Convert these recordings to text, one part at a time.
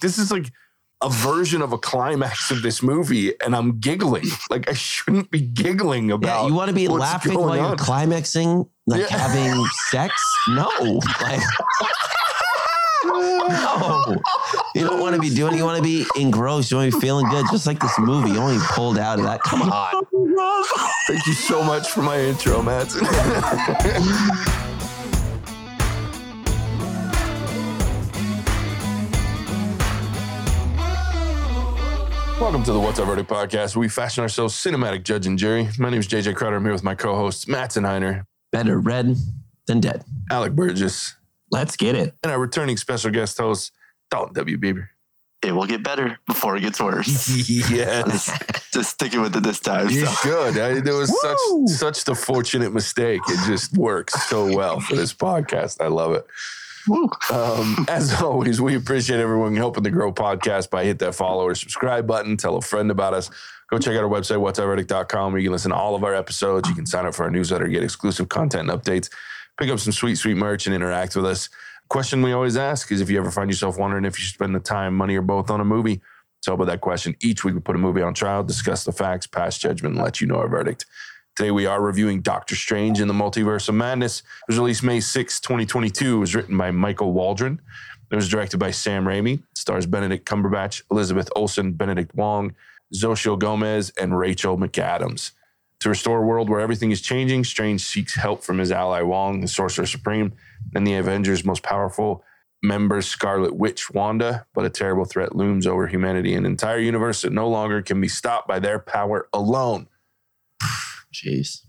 this is like a version of a climax of this movie, and I'm giggling. Like I shouldn't be giggling about. Yeah, you want to be laughing while you're climaxing, like Yeah. having sex? No, like no. You don't want to be doing. it. You want to be engrossed. You want to be feeling good, just like this movie. You only pulled out of that. Come on. Thank you so much for my intro, Matt. Welcome to the What's Our Verdict podcast. where We fashion ourselves cinematic judge and jury. My name is JJ Crowder. I'm here with my co-hosts Matt Heiner, Better red than dead. Alec Burgess, Let's get it. and our returning special guest host Dalton W. Bieber. it will get better before it gets worse. yes, Just sticking with it this time. you So. should. I, there was Woo! such such the fortunate mistake. It just works so well for this podcast. I love it. Um, as always, we appreciate everyone helping the grow podcast by hit that follow or subscribe button. Tell a friend about us. Go check out our website, whatsoverdict.com, where you can listen to all of our episodes. You can sign up for our newsletter, get exclusive content and updates, pick up some sweet, sweet merch, and interact with us. Question we always ask is if you ever find yourself wondering if you should spend the time, money, or both on a movie. tell with that question, each week we put a movie on trial, discuss the facts, pass judgment, and let you know our verdict. Today we are reviewing Doctor Strange in the Multiverse of Madness. It was released May 6, 2022. It was written by Michael Waldron. It was directed by Sam Raimi. It stars Benedict Cumberbatch, Elizabeth Olsen, Benedict Wong, Xochitl Gomez, and Rachel McAdams. To restore a world where everything is changing, Strange seeks help from his ally Wong, the Sorcerer Supreme, and the Avengers' most powerful member, Scarlet Witch Wanda. But a terrible threat looms over humanity, an entire universe that no longer can be stopped by their power alone. Jeez.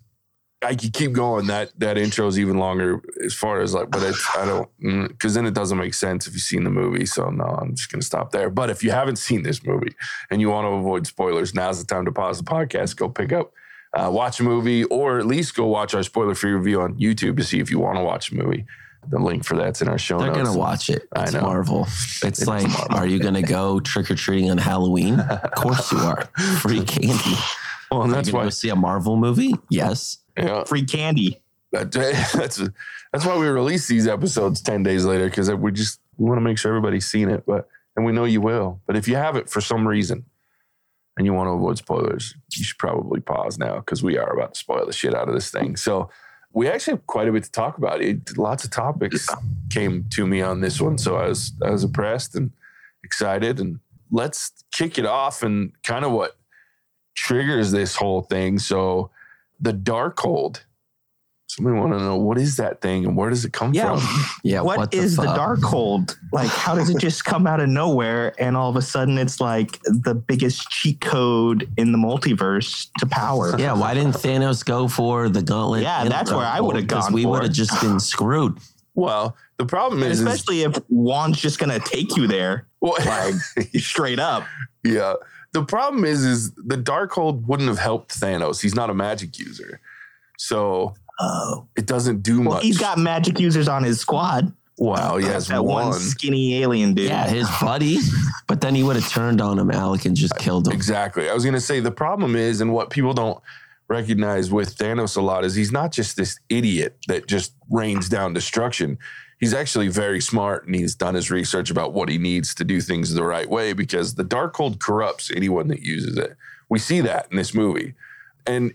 I could keep going. That that intro is even longer as far as like, but it's I don't because then it doesn't make sense if you've seen the movie. So no, I'm just gonna stop there. But if you haven't seen this movie and you want to avoid spoilers, now's the time to pause the podcast, go pick up, uh, watch a movie, or at least go watch our spoiler free review on YouTube to see if you want to watch a movie. The link for that's in our show notes. They're notes. gonna watch it. I It's know. Marvel. It's like, are you gonna go trick or treating on Halloween? Of course you are. Free candy. Well, and that's why. go see a Marvel movie? Yes. Yeah, Free candy. That- that's that's why we release these episodes ten days later because we just we want to make sure everybody's seen it, but and we know you will. But if you haven't for some reason and you want to avoid spoilers, you should probably pause now because we are about to spoil the shit out of this thing. So we actually have quite a bit to talk about. It, lots of topics came to me on this one, so I was I was impressed and excited. And let's kick it off and kind of what triggers this whole thing. So the dark Darkhold. Somebody want to know what is that thing and where does it come Yeah. from? Yeah. what is the, fuck? Darkhold? Like, how does it just come out of nowhere and all of a sudden it's like the biggest cheat code in the multiverse to power? Yeah, why didn't Thanos go for the gauntlet? Yeah, and that's where I would've Because gone we would have just been screwed. Well, the problem And is, is especially if Wong's just gonna take you there well, like straight up. yeah. The problem is, is the Darkhold wouldn't have helped Thanos. He's not a magic user, so Oh. it doesn't do Well, much. he's got magic users on his squad. wow, he has that one. one. skinny alien dude. Yeah, his buddy. But then he would have turned on him, Alec, and just killed him. Exactly. I was going to say the problem is, and what people don't recognize with Thanos a lot is he's not just this idiot that just rains down destruction. He's actually very smart and he's done his research about what he needs to do things the right way because the Darkhold corrupts anyone that uses it. We see that in this movie. And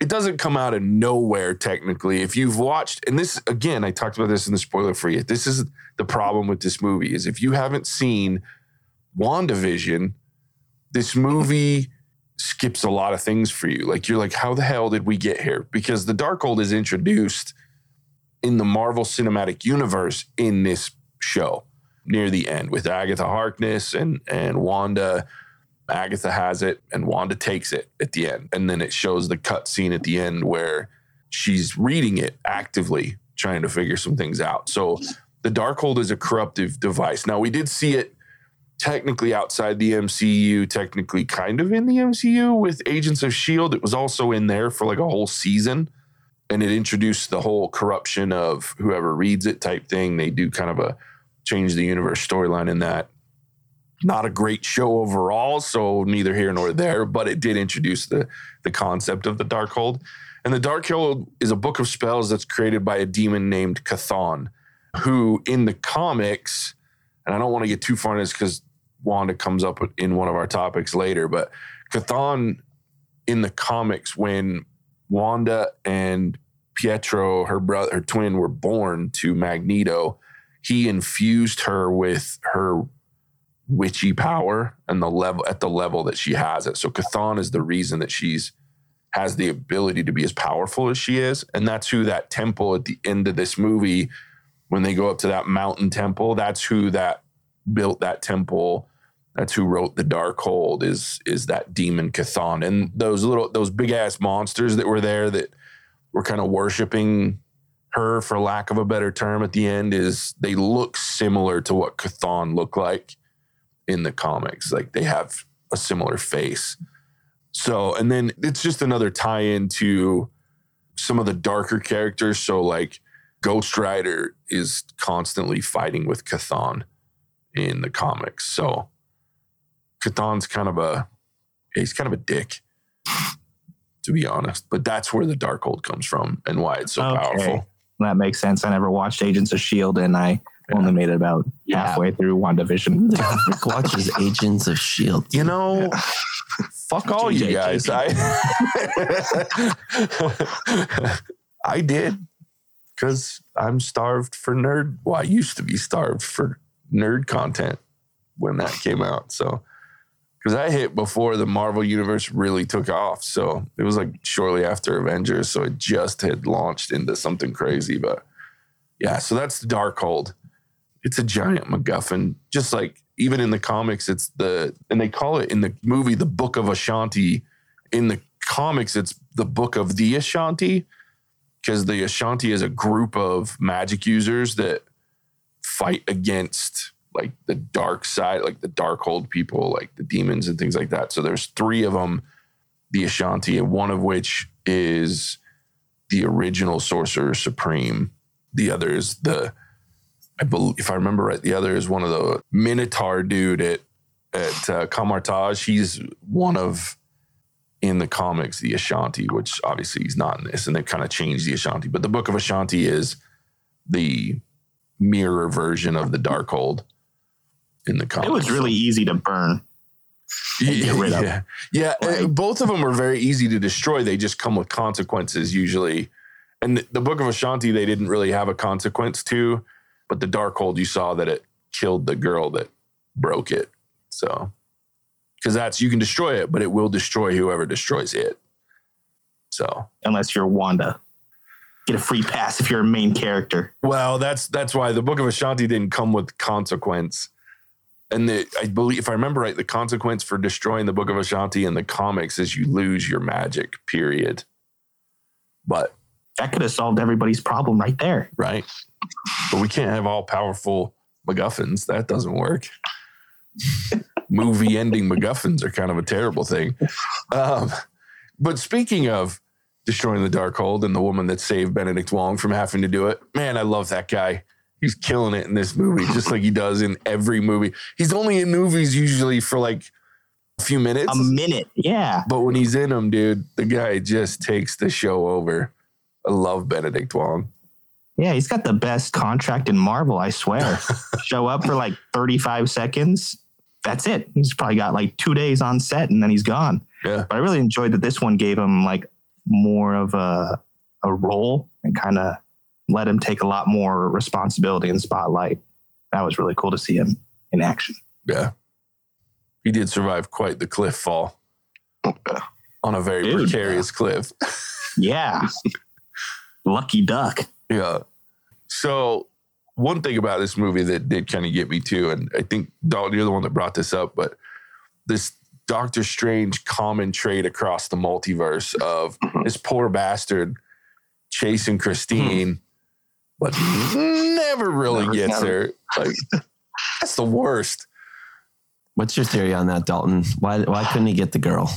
it doesn't come out of nowhere technically. If you've watched, and this again, I talked about this in the spoiler free. This is the problem with this movie is if you haven't seen WandaVision, this movie skips a lot of things for you. Like you're like, how the hell did we get here? Because the Darkhold is introduced in the Marvel Cinematic Universe in this show near the end with Agatha Harkness and and Wanda. Agatha has it and Wanda takes it at the end. And then it shows the cut scene at the end where she's reading it actively, trying to figure some things out. So the Darkhold is a corruptive device. Now we did see it technically outside the MCU, technically kind of in the MCU with Agents of S.H.I.E.L.D. It was also in there for like a whole season. And it introduced the whole corruption of whoever reads it type thing. They do kind of a change the universe storyline in that. Not a great show overall, so neither here nor there, but it did introduce the, the concept of the Darkhold. And the Darkhold is a book of spells that's created by a demon named Chthon, who in the comics, and I don't want to get too far in this because Wanda comes up in one of our topics later, but Chthon in the comics when Wanda and Pietro, her brother, her twin, were born to Magneto, he infused her with her witchy power and the level at the level that she has it. So Chthon is the reason that she's has the ability to be as powerful as she is. And that's who that temple at the end of this movie, when they go up to that mountain temple, that's who that built that temple. That's who wrote the Darkhold is is that demon Chthon. And those little those big ass monsters that were there that were kind of worshiping her for lack of a better term at the end is they look similar to what Chthon looked like in the comics. Like they have a similar face. So, and then it's just another tie in to some of the darker characters. So, like Ghost Rider is constantly fighting with Chthon in the comics. So, Chthon's kind of a, he's kind of a dick, to be honest. But that's where the Darkhold comes from and why it's so Okay. powerful. That makes sense. I never watched Agents of Shield, and I only made it about Yeah. halfway through WandaVision. Who the frick watches Agents of Shield? You know, fuck all you guys. I I did because I'm starved for nerd. Well, I used to be starved for nerd content when that came out. So, because I hit before the Marvel universe really took off. So it was like shortly after Avengers. So it just had launched into something crazy. But yeah, so that's the Darkhold. It's a giant MacGuffin, just like even in the comics, it's the and they call it in the movie the Book of Vishanti. In the comics, it's the Book of the Vishanti because the Vishanti is a group of magic users that fight against like the dark side, like the Darkhold people, like the demons and things like that. So there's three of them, the Vishanti, and one of which is the original Sorcerer Supreme. The other is the I believe, if I remember right, the other is one of the Minotaur dude at at uh, Kamar-Taj. He's one of in the comics the Vishanti, which obviously he's not in this, and they kind of changed the Vishanti. But the Book of Vishanti is the mirror version of the Darkhold in the comics. It was really easy to burn. and get rid of. Yeah, yeah. uh, Like- both of them are very easy to destroy. They just come with consequences usually. And the, the Book of Vishanti, they didn't really have a consequence to, but the Darkhold, you saw that it killed the girl that broke it. So, because that's you can destroy it, but it will destroy whoever destroys it. So, Unless you're Wanda. Get a free pass if you're a main character. well, that's that's why the Book of Vishanti didn't come with consequence. And the, I believe, if I remember right, the consequence for destroying the Book of Vishanti in the comics is you lose your magic. Period. But That could have solved everybody's problem right there. right, but we can't have all powerful MacGuffins. That doesn't work. Movie ending MacGuffins are kind of a terrible thing. Um, but speaking of destroying the Darkhold and the woman that saved Benedict Wong from having to do it, man, I love that guy. He's killing it in this movie, just like he does in every movie. He's only in movies usually for like a few minutes. A minute. Yeah. But when he's in them, dude, the guy just takes the show over. I love Benedict Wong. Yeah, he's got the best contract in Marvel, I swear. Show up for like 35 seconds. That's it. He's probably got like two days on set and then he's gone. Yeah. But I really enjoyed that this one gave him like more of a a role and kind of let him take a lot more responsibility and spotlight. That was really cool to see him in action. Yeah. He did survive quite the cliff fall on a very Dude. precarious cliff. Yeah. Lucky duck. Yeah. So one thing about this movie that did kind of get me too, and I think Dalton, you're the one that brought this up, but this Doctor Strange common trait across the multiverse of mm-hmm. this poor bastard chasing Christine, hmm. But never really Never- gets never. her. Like that's the worst. What's your theory on that, Dalton? Why why couldn't he get the girl?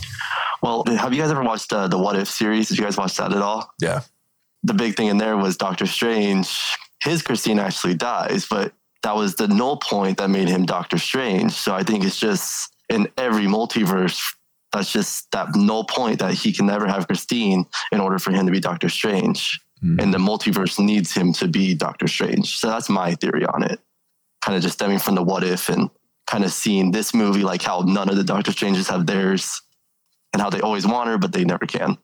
Well, have you guys ever watched uh, the What If series? Did you guys watch that at all? Yeah. The big thing in there was Doctor Strange. His Christine actually dies, but that was the null point that made him Doctor Strange. So I think it's just in every multiverse, that's just that null point that he can never have Christine in order for him to be Doctor Strange. Mhm. And the multiverse needs him to be Doctor Strange. So that's my theory on it. Kind of just stemming from the what if and kind of seeing this movie, like how none of the Doctor Stranges have theirs and how they always want her, but they never can.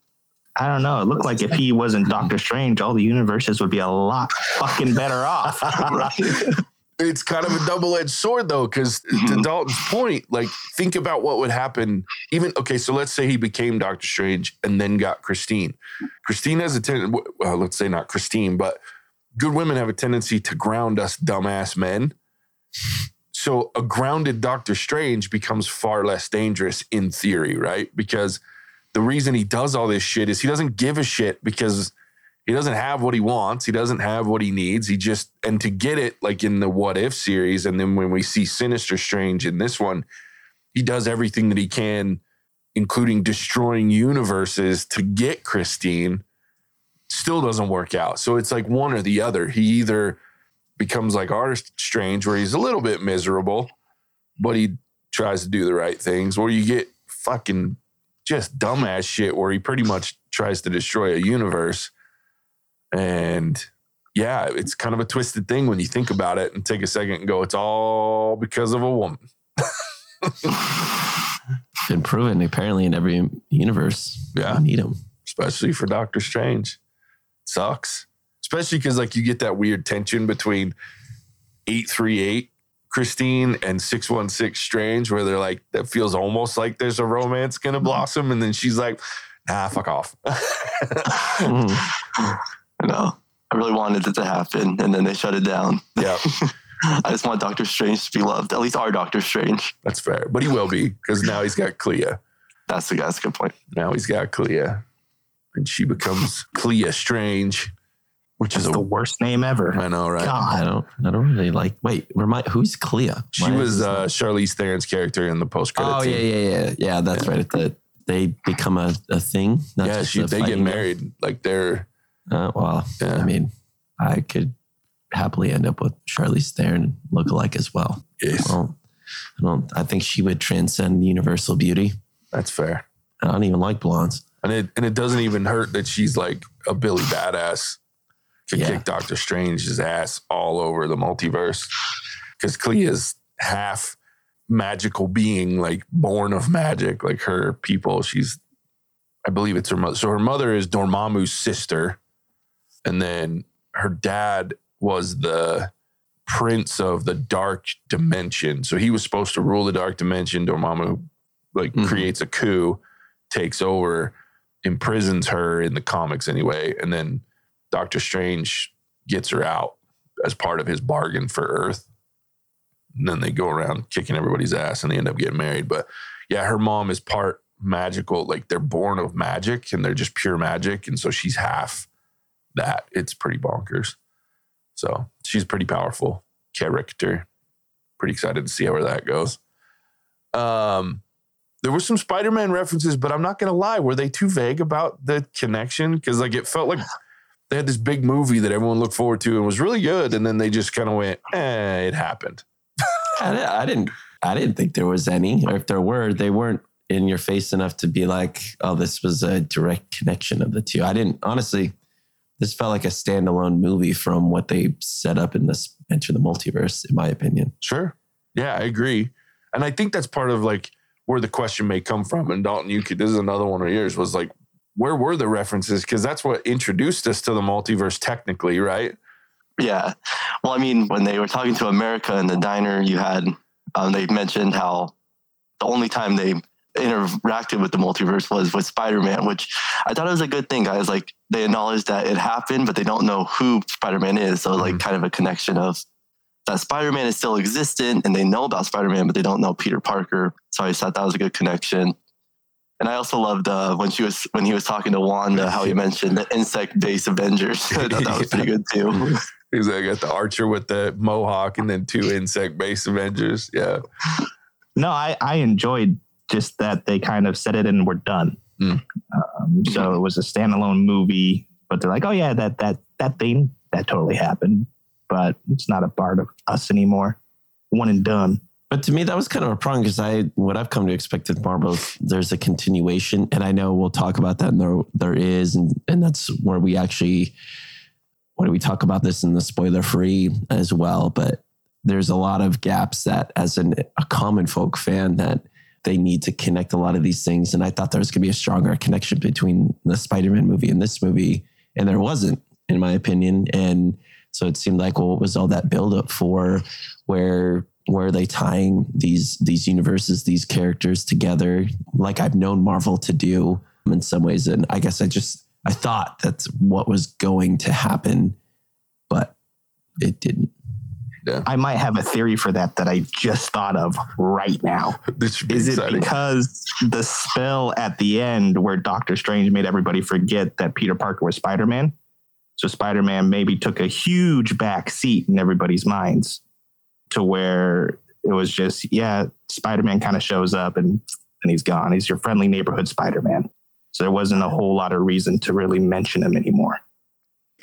I don't know. It looked like if he wasn't Doctor Strange, all the universes would be a lot fucking better off. it's kind of a double-edged sword though because to Mhm. dalton's point like think about what would happen even okay so let's say he became doctor strange and then got christine. Christine has a tendency well let's say not christine but good women have a tendency to ground us dumbass men. So a grounded doctor strange becomes far less dangerous in theory right? Because the reason he does all this shit is he doesn't give a shit because he doesn't have what he wants. He doesn't have what he needs. He just and to get it like in the what if series, and then when we see Sinister Strange in this one, he does everything that he can, including destroying universes to get Christine. Still doesn't work out. So it's like one or the other. He either becomes like our Strange, where he's a little bit miserable, but he tries to do the right things, or you get fucking just dumbass shit where he pretty much tries to destroy a universe. And yeah, it's kind of a twisted thing when you think about it and take a second and go, it's all because of a woman. Been proven apparently in every universe. Yeah. You need them. especially for Doctor Strange. Sucks. Especially because like you get that weird tension between 838 Christine and 616 Strange, where they're like, that feels almost like there's a romance gonna blossom. And then she's like, nah, fuck off. Mm. I know. I really wanted it to happen, and then they shut it down. yeah, I just want Doctor Strange to be loved, at least our Doctor Strange. that's fair. But he will be because now he's got Clea. That's the that's a good point. Now he's got Clea. And she becomes Clea Strange, which is a the worst name ever. I know, right? God. I don't. I don't really like. Wait, remind who's Clea? She Why is was this uh, Charlize Theron's character in the post credit oh scene. yeah, yeah, yeah, yeah. That's right. The, they become a, a thing. Not yeah, just she, a they get fighting game. married. Like they're Uh, well, Yeah. I mean, I could happily end up with Charlize Theron lookalike as well. yes, Well, I don't. I think she would transcend universal beauty. that's fair. I don't even like blondes. And it and it doesn't even hurt that she's like a Billy badass. Could Yeah. kick Doctor Strange's ass all over the multiverse. Because Clea's half magical being, like born of magic, like her people. She's I believe it's her mother. So her mother is Dormammu's sister. And then her dad was the prince of the dark dimension. So he was supposed to rule the dark dimension. Dormammu like Mhm. creates a coup, takes over, imprisons her in the comics anyway, and then Doctor Strange gets her out as part of his bargain for Earth. And then they go around kicking everybody's ass and they end up getting married. But yeah, her mom is part magical, like they're born of magic and they're just pure magic. And so she's half that. It's pretty bonkers. So she's pretty powerful character. Pretty excited to see where that goes. Um, there were some Spider-Man references, but I'm not gonna lie, were they too vague about the connection? Because like it felt like they had this big movie that everyone looked forward to and was really good, and then they just kind of went, "Eh, it happened." I, I didn't. I didn't think there was any, or if there were, they weren't in your face enough to be like, "Oh, this was a direct connection of the two. I didn't honestly. This felt like a standalone movie from what they set up in this Enter the Multiverse, in my opinion. Sure, yeah, I agree, and I think that's part of like where the question may come from. And Dalton, you could this is another one of yours was like, where were the references? Because that's what introduced us to the multiverse, technically, right? Yeah. Well, I mean, when they were talking to America in the diner, you had um, they mentioned how the only time they interacted with the multiverse was with Spider-Man, which I thought it was a good thing, guys. Like they acknowledged that it happened, but they don't know who Spider-Man is. So like Mhm. kind of a connection of that Spider-Man is still existent and they know about Spider-Man, but they don't know Peter Parker. So I just thought that was a good connection. And I also loved uh, when she was when he was talking to Wanda, how he mentioned the insect-based Avengers. I thought that was pretty good too. Because I got the Archer with the mohawk, and then two insect-based Avengers. Yeah, No, I, I enjoyed just that they kind of said it and we're done. Mm. Um, so it was a standalone movie, but they're like, oh yeah, that that that thing that totally happened, but it's not a part of us anymore. One and done. But to me, that was kind of a problem because I, what I've come to expect with Marvel, is there's a continuation, and I know we'll talk about that, and there there is, and and that's where we actually, when we talk about this in the spoiler free as well. But there's a lot of gaps that as an, a common folk fan that they need to connect a lot of these things. And I thought there was going to be a stronger connection between the Spider-Man movie and this movie. And there wasn't, in my opinion. And so it seemed like, well, what was all that buildup for? Where where are they tying these these universes, these characters together, like I've known Marvel to do in some ways. And I guess I just I thought that's what was going to happen, but it didn't. I might have a theory for that that I just thought of right now. This should be Is it because the spell at the end where Doctor Strange made everybody forget that Peter Parker was Spider Man? So Spider Man maybe took a huge back seat in everybody's minds to where it was just, yeah, Spider Man kind of shows up and, and he's gone. He's your friendly neighborhood Spider Man. So there wasn't a whole lot of reason to really mention him anymore.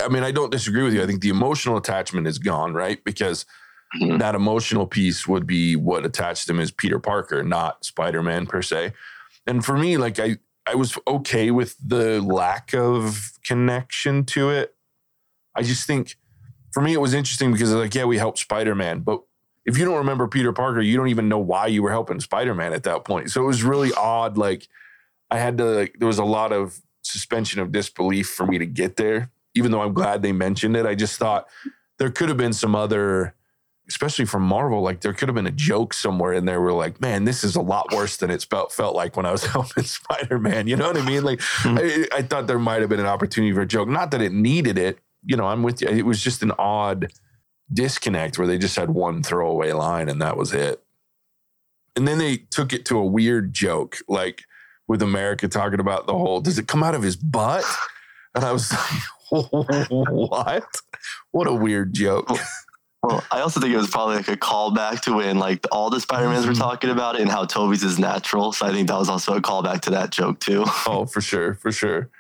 I mean, I don't disagree with you. I think the emotional attachment is gone, right? Because Mhm. that emotional piece would be what attached him as Peter Parker, not Spider Man per se. And for me, like I, I was okay with the lack of connection to it. I just think for me it was interesting because like, yeah, we helped Spider Man, but if you don't remember Peter Parker, you don't even know why you were helping Spider Man at that point. So it was really odd. Like I had to, like, there was a lot of suspension of disbelief for me to get there. Even though I'm glad they mentioned it, I just thought there could have been some other, especially from Marvel, like there could have been a joke somewhere in there where like, man, this is a lot worse than it felt felt like when I was helping Spider Man. You know what I mean? Like hmm. I, I thought there might have been an opportunity for a joke. Not that it needed it. You know, I'm with you. It was just an odd disconnect where they just had one throwaway line and that was it. And then they took it to a weird joke, like with America talking about the whole, does it come out of his butt? And I was like, what? What a weird joke. Well, I also think it was probably like a callback to when like all the Spider-Mans were mm-hmm. talking about it and how Tobey's is natural. So I think that was also a callback to that joke too. Oh, for sure, for sure.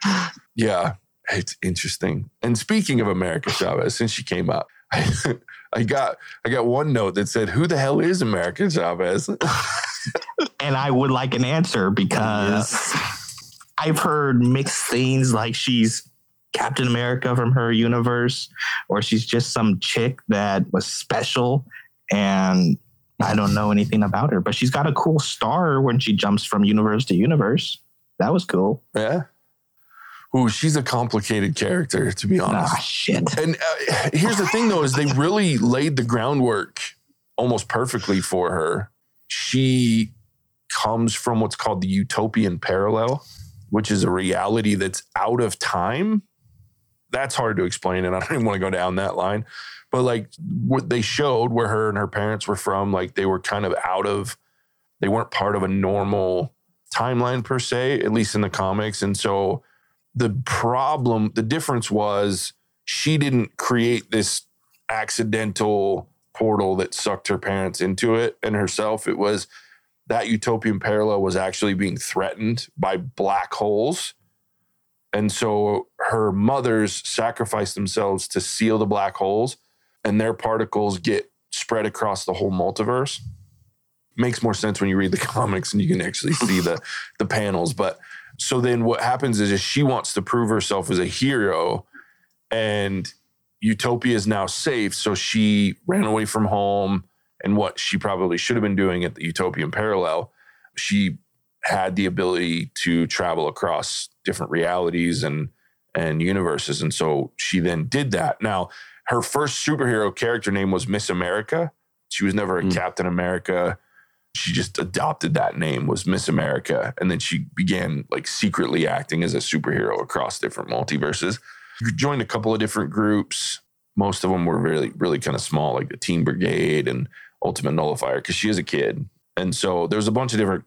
Yeah, it's interesting. And speaking of America Chavez, since she came up, I, I got I got one note that said, "Who the hell is America Chavez?" And I would like an answer because I've heard mixed things like she's Captain America from her universe, or she's just some chick that was special. And I don't know anything about her, but she's got a cool star when she jumps from universe to universe. That was cool. yeah. Ooh, she's a complicated character, to be honest. Ah, shit. And uh, here's the thing, though, is they really laid the groundwork almost perfectly for her. She comes from what's called the utopian parallel, which is a reality that's out of time. That's hard to explain, and I don't even want to go down that line. But like what they showed where her and her parents were from, like they were kind of out of, they weren't part of a normal timeline per se, at least in the comics. And so the problem, the difference was she didn't create this accidental portal that sucked her parents into it and herself. It was that utopian parallel was actually being threatened by black holes. And so her mothers sacrifice themselves to seal the black holes, and their particles get spread across the whole multiverse. Makes more sense when you read the comics and you can actually see the the panels. But so then what happens is, is she wants to prove herself as a hero, and Utopia is now safe. So she ran away from home and what she probably should have been doing at the Utopian Parallel. She had the ability to travel across different realities and and universes. And so she then did that. Now, her first superhero character name was Miss America. She was never a Mm. Captain America. She just adopted that name was Miss America. And then she began like secretly acting as a superhero across different multiverses. Joined a couple of different groups. Most of them were really, really kind of small, like the Teen Brigade and Ultimate Nullifier, because she is a kid. And so there's a bunch of different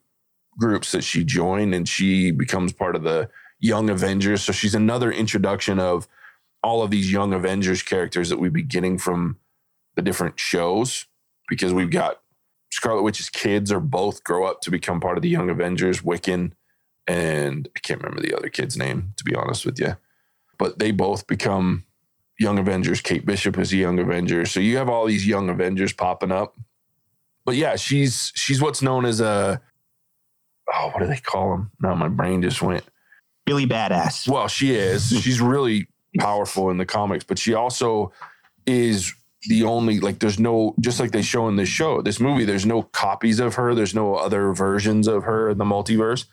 groups that she joined and she becomes part of the Young Avengers. So she's another introduction of all of these Young Avengers characters that we'd be getting from the different shows because we've got Scarlet Witch's kids are both grow up to become part of the Young Avengers, Wiccan, and I can't remember the other kid's name, to be honest with you. But they both become Young Avengers. Kate Bishop is a Young Avenger. So you have all these Young Avengers popping up. But yeah, she's she's what's known as a oh, what do they call them? No, my brain just went. Really badass. Well, she is. She's really powerful in the comics, but she also is the only like there's no just like they show in this show, this movie, there's no copies of her, there's no other versions of her in the multiverse.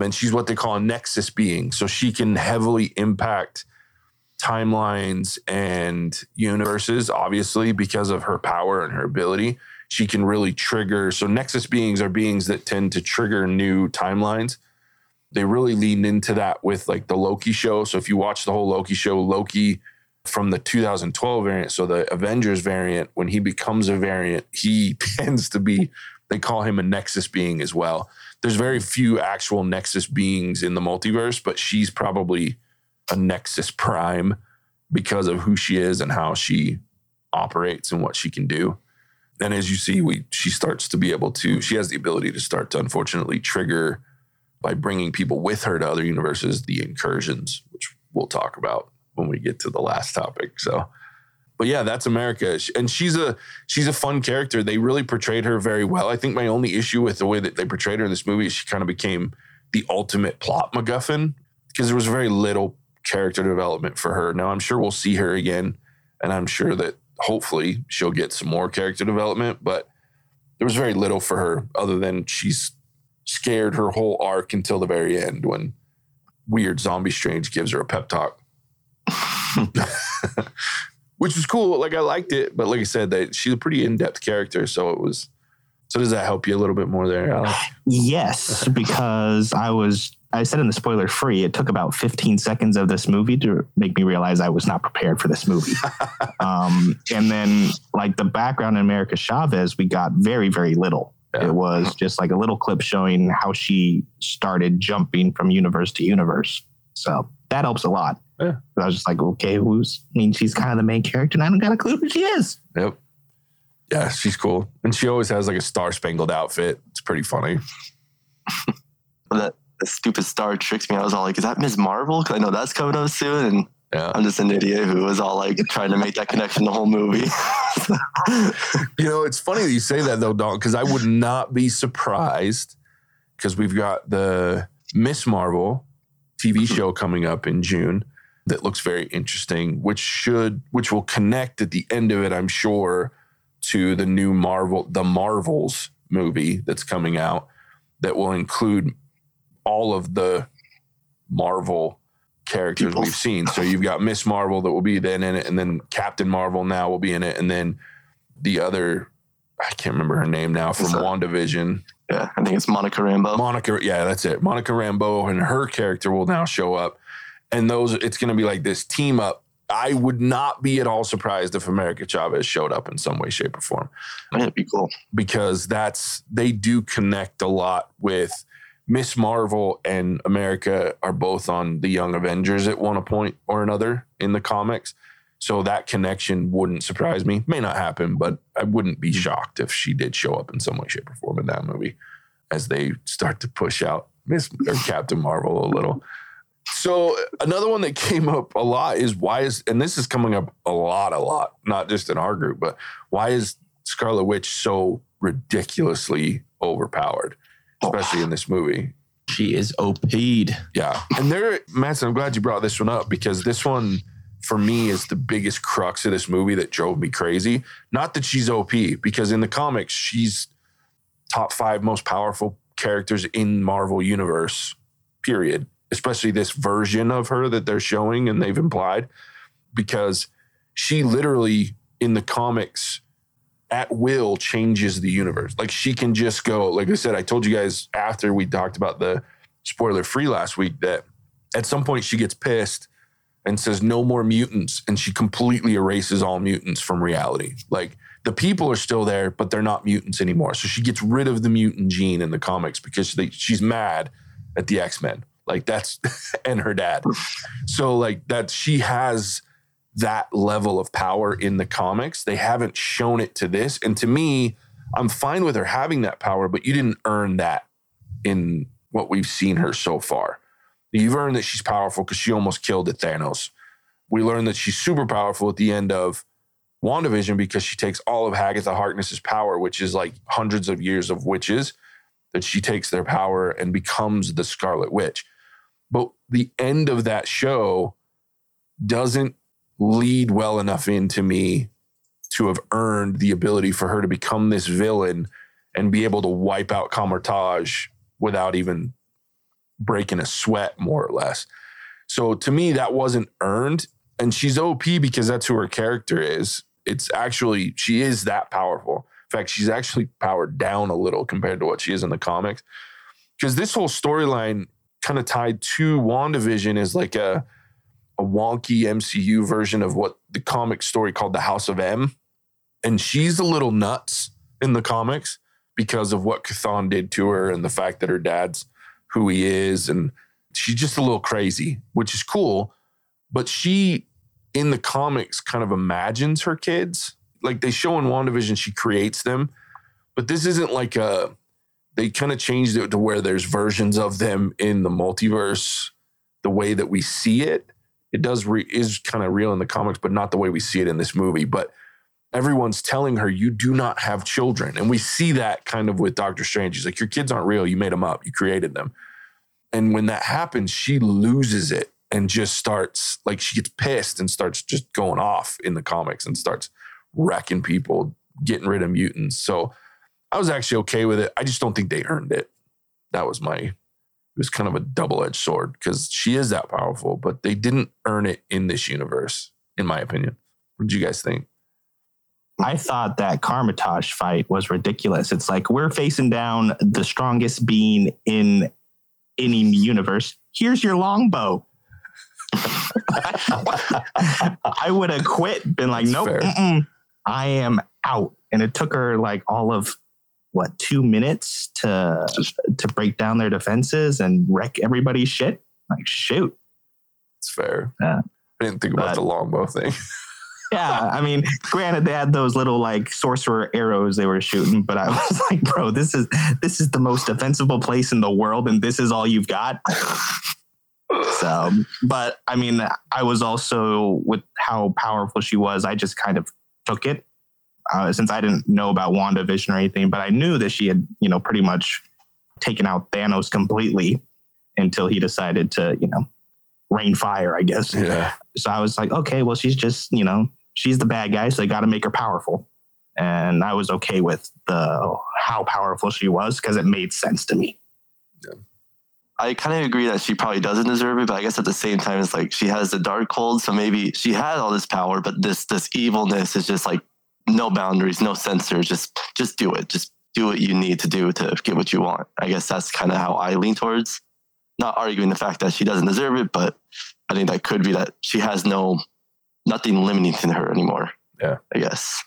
And she's what they call a nexus being. So she can heavily impact timelines and universes, obviously, because of her power and her ability. She can really trigger. So, nexus beings are beings that tend to trigger new timelines. They really leaned into that with like the Loki show. So, if you watch the whole Loki show, Loki from the 2012 variant, so the Avengers variant, when he becomes a variant, he tends to be, they call him a nexus being as well. There's very few actual nexus beings in the multiverse, but she's probably a Nexus Prime because of who she is and how she operates and what she can do. And as you see, we she starts to be able to. She has the ability to start to unfortunately trigger by bringing people with her to other universes the incursions, which we'll talk about when we get to the last topic. So, but yeah, that's America, and she's a she's a fun character. They really portrayed her very well. I think my only issue with the way that they portrayed her in this movie is she kind of became the ultimate plot MacGuffin because there was very little character development for her. Now I'm sure we'll see her again, and I'm sure that hopefully she'll get some more character development. But there was very little for her other than she's scared her whole arc until the very end when weird zombie strange gives her a pep talk. Which was cool. Like I liked it, but like I said, that she's a pretty in-depth character, so it was so does that help you a little bit more there, Alex? Yes, because I was I said in the spoiler free, it took about 15 seconds of this movie to make me realize I was not prepared for this movie. um, and then, like the background in America Chavez, we got very, very little. Yeah. It was just like a little clip showing how she started jumping from universe to universe. So that helps a lot. Yeah. I was just like, okay, who's, I mean, she's kind of the main character, and I don't got a clue who she is. Yep. Yeah, she's cool. And she always has like a star spangled outfit. It's pretty funny. that the stupid star tricks me. I was all like, is that Ms. Marvel? Because I know that's coming up soon. And yeah. I'm just an idiot who was all like trying to make that connection the whole movie. you know, it's funny that you say that though, Don, because I would not be surprised because we've got the Miss Marvel TV show coming up in June that looks very interesting, which should, which will connect at the end of it, I'm sure, to the new Marvel, the Marvels movie that's coming out that will include all of the Marvel characters People. we've seen. So you've got Miss Marvel that will be then in it, and then Captain Marvel now will be in it, and then the other I can't remember her name now from that, WandaVision. Yeah, I think it's Monica Rambeau. Monica, yeah, that's it. Monica Rambeau and her character will now show up. And those it's gonna be like this team up. I would not be at all surprised if America Chavez showed up in some way, shape, or form. That'd be cool. Because that's they do connect a lot with Miss Marvel and America are both on the Young Avengers at one point or another in the comics. So that connection wouldn't surprise me. May not happen, but I wouldn't be hmm. shocked if she did show up in some way, shape, or form in that movie as they start to push out Miss or Captain Marvel a little. So another one that came up a lot is why is and this is coming up a lot, a lot, not just in our group, but why is Scarlet Witch so ridiculously overpowered? Especially in this movie. She is OP'd. Yeah. And there, Manson, I'm glad you brought this one up because this one, for me, is the biggest crux of this movie that drove me crazy. Not that she's OP, because in the comics, she's top five most powerful characters in Marvel Universe, period. Especially this version of her that they're showing and they've implied, because she literally in the comics at will changes the universe. Like she can just go, like I said, I told you guys after we talked about the spoiler free last week that at some point she gets pissed and says no more mutants and she completely erases all mutants from reality. Like the people are still there, but they're not mutants anymore. So she gets rid of the mutant gene in the comics because they, she's mad at the X-Men. Like that's and her dad. So like that she has that level of power in the comics. They haven't shown it to this. And to me, I'm fine with her having that power, but you didn't earn that in what we've seen her so far. You've earned that she's powerful because she almost killed at Thanos. We learned that she's super powerful at the end of WandaVision because she takes all of Agatha Harkness's power, which is like hundreds of years of witches, that she takes their power and becomes the Scarlet Witch. But the end of that show doesn't lead well enough into me to have earned the ability for her to become this villain and be able to wipe out Kamar-Taj without even breaking a sweat, more or less. So to me, that wasn't earned. And she's OP because that's who her character is. It's actually, she is that powerful. In fact, she's actually powered down a little compared to what she is in the comics. Because this whole storyline kind of tied to WandaVision is like a, a wonky MCU version of what the comic story called the House of M. And she's a little nuts in the comics because of what Chthon did to her and the fact that her dad's who he is. And she's just a little crazy, which is cool. But she, in the comics, kind of imagines her kids. Like they show in WandaVision, she creates them. But this isn't like a, they kind of changed it to where there's versions of them in the multiverse the way that we see it. It does re, is kind of real in the comics, but not the way we see it in this movie. But everyone's telling her you do not have children. And we see that kind of with dr strange. He's like your kids aren't real. You made them up. You created them. And when that happens she loses it and just starts like she gets pissed and starts just going off in the comics and starts wrecking people getting rid of mutants. So i was actually okay with it. I just don't think they earned it. That was my it was kind of a double-edged sword because she is that powerful but they didn't earn it in this universe in my opinion what do you guys think I thought that Kamar-Taj fight was ridiculous. It's like we're facing down the strongest being in any universe. Here's your longbow. I would have quit, been like, That's nope, I am out. And it took her like all of what two minutes to to break down their defenses and wreck everybody's shit. Like shoot, It's fair. Yeah. I didn't think about But- the longbow thing. Yeah, I mean, granted, they had those little like sorcerer arrows they were shooting, but I was like, bro, this is this is the most defensible place in the world, and this is all you've got. So, but I mean, I was also with how powerful she was. I just kind of took it uh, since I didn't know about WandaVision or anything, but I knew that she had, you know, pretty much taken out Thanos completely until he decided to, you know, rain fire. I guess yeah. so I was like, okay, well, she's just, you know, she's the bad guy, so they got to make her powerful. And I was okay with the how powerful she was because it made sense to me. Yeah. I kind of agree that she probably doesn't deserve it, but I guess at the same time, it's like she has the Darkhold, so maybe she had all this power, but this this evilness is just like no boundaries, no censors. Just just do it. Just do what you need to do to get what you want. I guess that's kind of how I lean towards. Not arguing the fact that she doesn't deserve it, but I think that could be that she has no nothing limiting to her anymore. Yeah. I guess.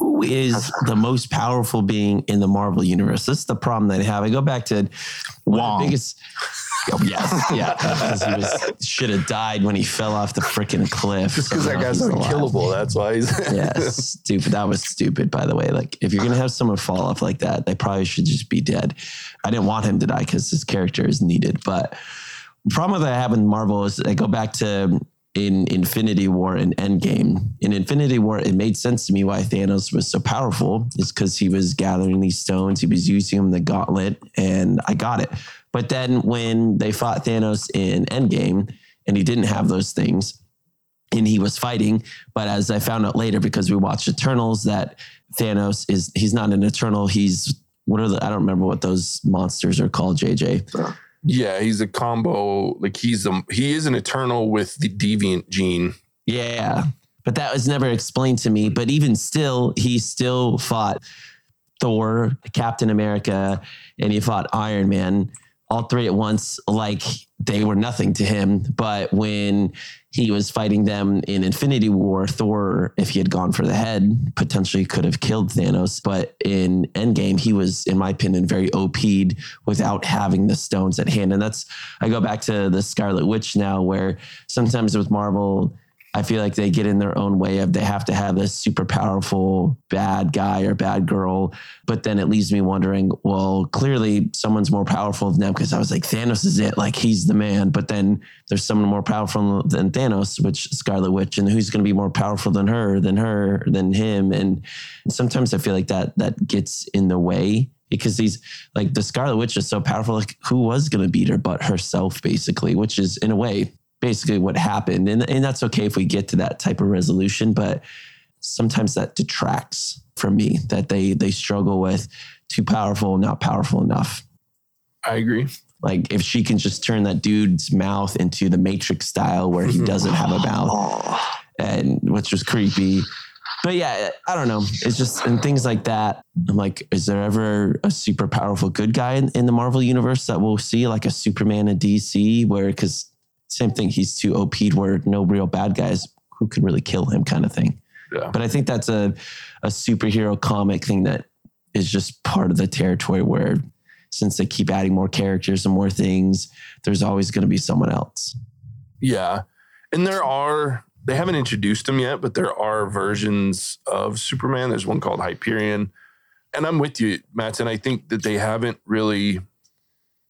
Who is the most powerful being in the Marvel universe? This is the problem that I have. I go back to one of Wong. the biggest. Oh, yes, yeah, because he was should have died when he fell off the freaking cliff. Just because that oh, guy's he's alive. unkillable. That's why he's. yeah, stupid. That was stupid, by the way. Like, if you're gonna have someone fall off like that, they probably should just be dead. I didn't want him to die because his character is needed. But the problem that I have in Marvel is I go back to in Infinity War and Endgame. In Infinity War, it made sense to me why Thanos was so powerful. It's because he was gathering these stones, he was using them the gauntlet, and I got it. But then when they fought Thanos in Endgame, and he didn't have those things, and he was fighting. But as I found out later, because we watched Eternals, that Thanos is he's not an Eternal. He's what are the I don't remember what those monsters are called. JJ. Yeah, he's a combo. Like he's a he is an eternal with the deviant gene. Yeah, but that was never explained to me. But even still, he still fought Thor, Captain America, and he fought Iron Man. All three at once, like they were nothing to him. But when he was fighting them in Infinity War, Thor, if he had gone for the head, potentially could have killed Thanos. But in Endgame, he was, in my opinion, very OP'd without having the stones at hand. And that's, I go back to the Scarlet Witch now, where sometimes with Marvel, I feel like they get in their own way of they have to have this super powerful bad guy or bad girl. But then it leaves me wondering, well, clearly someone's more powerful than them because I was like, Thanos is it, like he's the man. But then there's someone more powerful than Thanos, which Scarlet Witch, and who's going to be more powerful than her, than her, than him. And sometimes I feel like that that gets in the way because these like the Scarlet Witch is so powerful. Like who was going to beat her but herself, basically, which is in a way basically what happened. And, and that's okay if we get to that type of resolution. But sometimes that detracts from me that they they struggle with too powerful, not powerful enough. I agree. Like if she can just turn that dude's mouth into the Matrix style where he doesn't have a mouth, and which was creepy. But yeah, I don't know. It's just and things like that. I'm like, is there ever a super powerful good guy in, in the Marvel universe that we'll see, like a Superman in DC, where because same thing, he's too OP'd where no real bad guys who can really kill him, kind of thing. Yeah. But I think that's a a superhero comic thing that is just part of the territory where since they keep adding more characters and more things, there's always going to be someone else. Yeah. And there are, they haven't introduced him yet, but there are versions of Superman. There's one called Hyperion. And I'm with you, Matt. And I think that they haven't really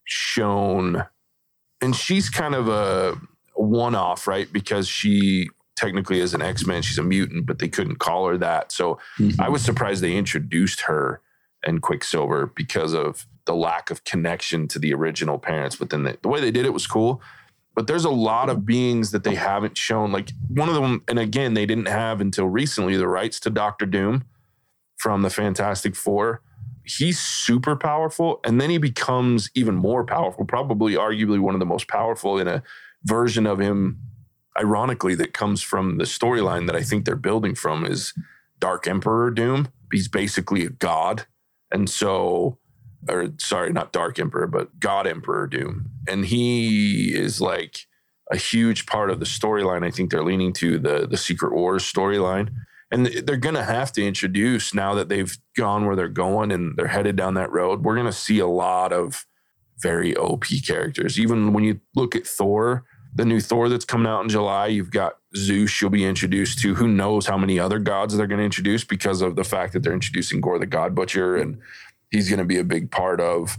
shown, and she's kind of a, one off, right? Because she technically is an X Men, she's a mutant, but they couldn't call her that. So I mm-hmm. was surprised they introduced her and Quicksilver because of the lack of connection to the original parents. But then the, the way they did it was cool. But there's a lot of beings that they haven't shown. Like one of them, and again, they didn't have until recently the rights to Doctor Doom from the Fantastic Four. He's super powerful, and then he becomes even more powerful, probably arguably one of the most powerful in a version of him ironically that comes from the storyline that I think they're building from is Dark Emperor Doom. He's basically a god. And so or sorry, not Dark Emperor, but God Emperor Doom. And he is like a huge part of the storyline. I think they're leaning to the the Secret Wars storyline. And they're going to have to introduce now that they've gone where they're going and they're headed down that road. We're going to see a lot of very OP characters. Even when you look at Thor, the new Thor that's coming out in July, you've got Zeus you'll be introduced to. Who knows how many other gods they're going to introduce because of the fact that they're introducing Gorr the God Butcher and he's going to be a big part of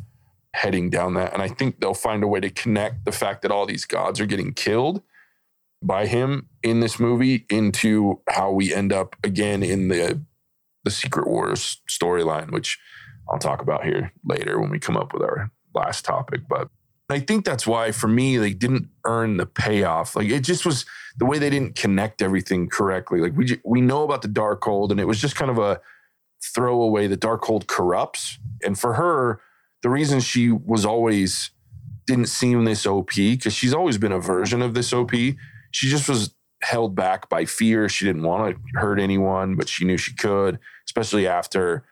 heading down that. And I think they'll find a way to connect the fact that all these gods are getting killed by him in this movie into how we end up again in the the Secret Wars storyline, which I'll talk about here later when we come up with our last topic. But I think that's why for me they didn't earn the payoff. Like it just was the way they didn't connect everything correctly. Like we we know about the Darkhold, and it was just kind of a throwaway. The Darkhold corrupts, and for her, the reason she was always didn't seem this OP because she's always been a version of this OP. She just was held back by fear. She didn't want to hurt anyone, but she knew she could, especially after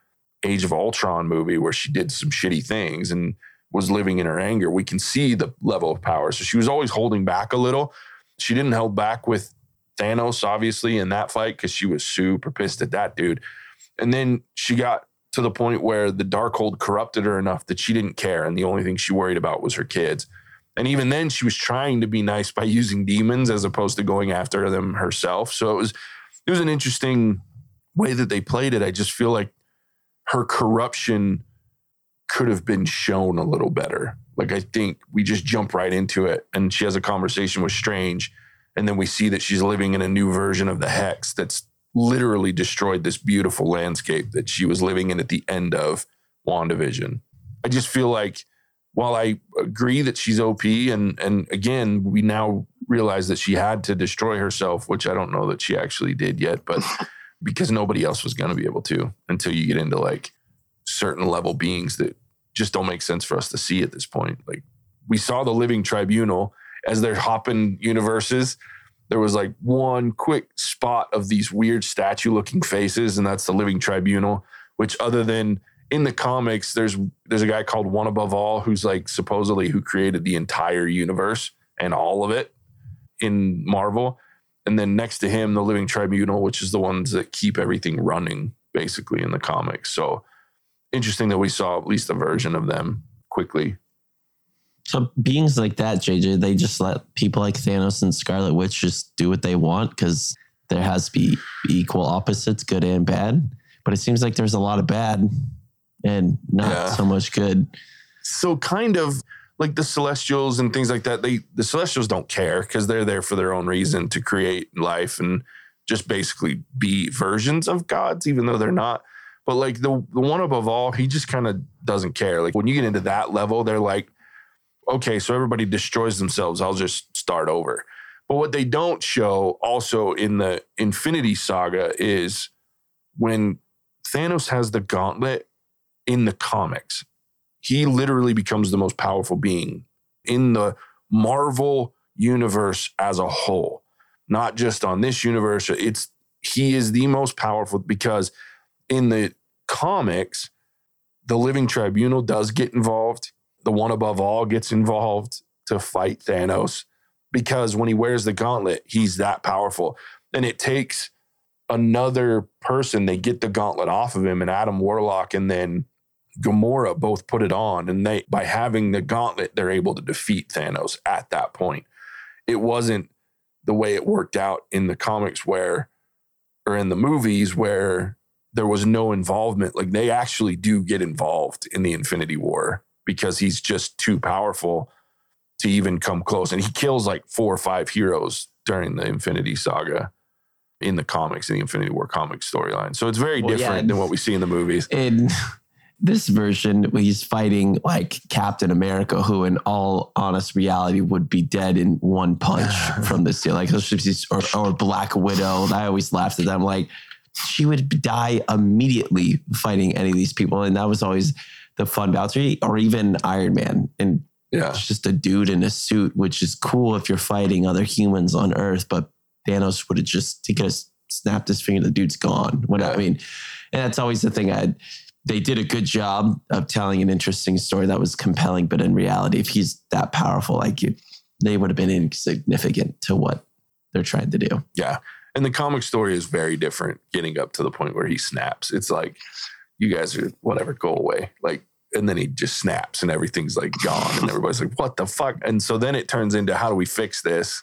Age of Ultron movie where she did some shitty things and was living in her anger. We can see the level of power. So she was always holding back a little. She didn't hold back with Thanos, obviously, in that fight because she was super pissed at that dude. And then she got to the point where the Darkhold corrupted her enough that she didn't care. And the only thing she worried about was her kids. And even then, she was trying to be nice by using demons as opposed to going after them herself. So it was it was an interesting way that they played it. I just feel like her corruption could have been shown a little better. Like I think we just jump right into it, and she has a conversation with Strange, and then we see that she's living in a new version of the Hex that's literally destroyed this beautiful landscape that she was living in at the end of WandaVision. I just feel like while I agree that she's OP, and and again, we now realize that she had to destroy herself, which I don't know that she actually did yet, but because nobody else was going to be able to until you get into like certain level beings that just don't make sense for us to see at this point. Like we saw the living tribunal as they're hopping universes. There was like one quick spot of these weird statue looking faces, and that's the living tribunal, which other than in the comics, there's there's a guy called One Above All who's like supposedly who created the entire universe and all of it in Marvel. And then next to him, the Living Tribunal, which is the ones that keep everything running basically in the comics. So interesting that we saw at least a version of them quickly. So beings like that, JJ, they just let people like Thanos and Scarlet Witch just do what they want because there has to be equal opposites, good and bad. But it seems like there's a lot of bad and not Yeah. so much good. So kind of like the Celestials and things like that, they the Celestials don't care because they're there for their own reason to create life and just basically be versions of gods, even though they're not. But like the the one above all, he just kind of doesn't care. Like when you get into that level, they're like, okay, so everybody destroys themselves. I'll just start over. But what they don't show also in the Infinity Saga is when Thanos has the gauntlet in the comics, he literally becomes the most powerful being in the Marvel universe as a whole, not just on this universe. It's he is the most powerful because in the comics, the Living Tribunal does get involved. The one above all gets involved to fight Thanos because when he wears the gauntlet, he's that powerful. And it takes another person, they get the gauntlet off of him, and Adam Warlock and then Gamora both put it on. And they by having the gauntlet, they're able to defeat Thanos at that point. It wasn't the way it worked out in the comics where or in the movies where there was no involvement. Like they actually do get involved in the Infinity War because he's just too powerful to even come close. And he kills like four or five heroes during the Infinity Saga in the comics, in the Infinity War comic storyline. So it's very Well, different and- than what we see in the movies. in this version he's fighting like captain america who in all honest reality would be dead in one punch from this deal like or, or black widow. I always laughed at them. Like she would die immediately fighting any of these people. And that was always the fun bounty or even iron man. And Yeah. it's just a dude in a suit which is cool if you're fighting other humans on earth but thanos would have just he could have snapped his finger the dude's gone. When i mean and that's always the thing i they did a good job of telling an interesting story that was compelling. But in reality, if he's that powerful, like you, they would have been insignificant to what they're trying to do. Yeah. And the comic story is very different getting up to the point where he snaps. It's like, you guys are whatever, go away. Like, and then he just snaps and everything's like gone. And everybody's like, what the fuck? And so then it turns into how do we fix this?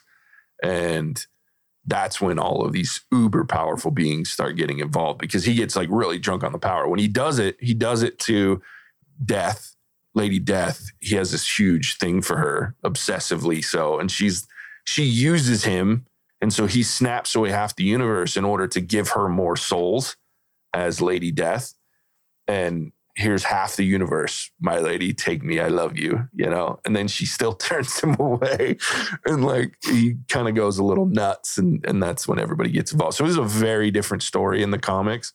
And that's when all of these uber powerful beings start getting involved because he gets like really drunk on the power. When he does it, he does it to Death, Lady Death. He has this huge thing for her, obsessively so. And she's, she uses him and so he snaps away half the universe in order to give her more souls as Lady Death. And here's half the universe, my lady, take me, I love you, you know? And then she still turns him away. And like he kind of goes a little nuts. And, and that's when everybody gets involved. So it is a very different story in the comics.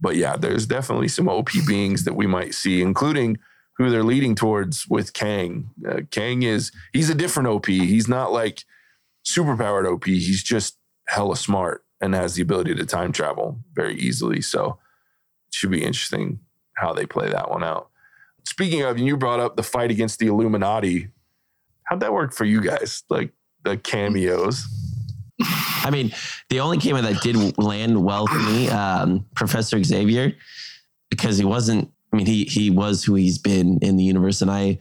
But yeah, there's definitely some OP beings that we might see, including who they're leading towards with Kang. Uh, Kang is, he's a different OP. He's not like, superpowered OP. He's just hella smart and has the ability to time travel very easily. So it should be interesting how they play that one out. Speaking of, you brought up the fight against the Illuminati. How'd that work for you guys? Like the cameos? I mean, the only cameo that did land well for me, um, Professor Xavier, because he wasn't. I mean, he he was who he's been in the universe, and I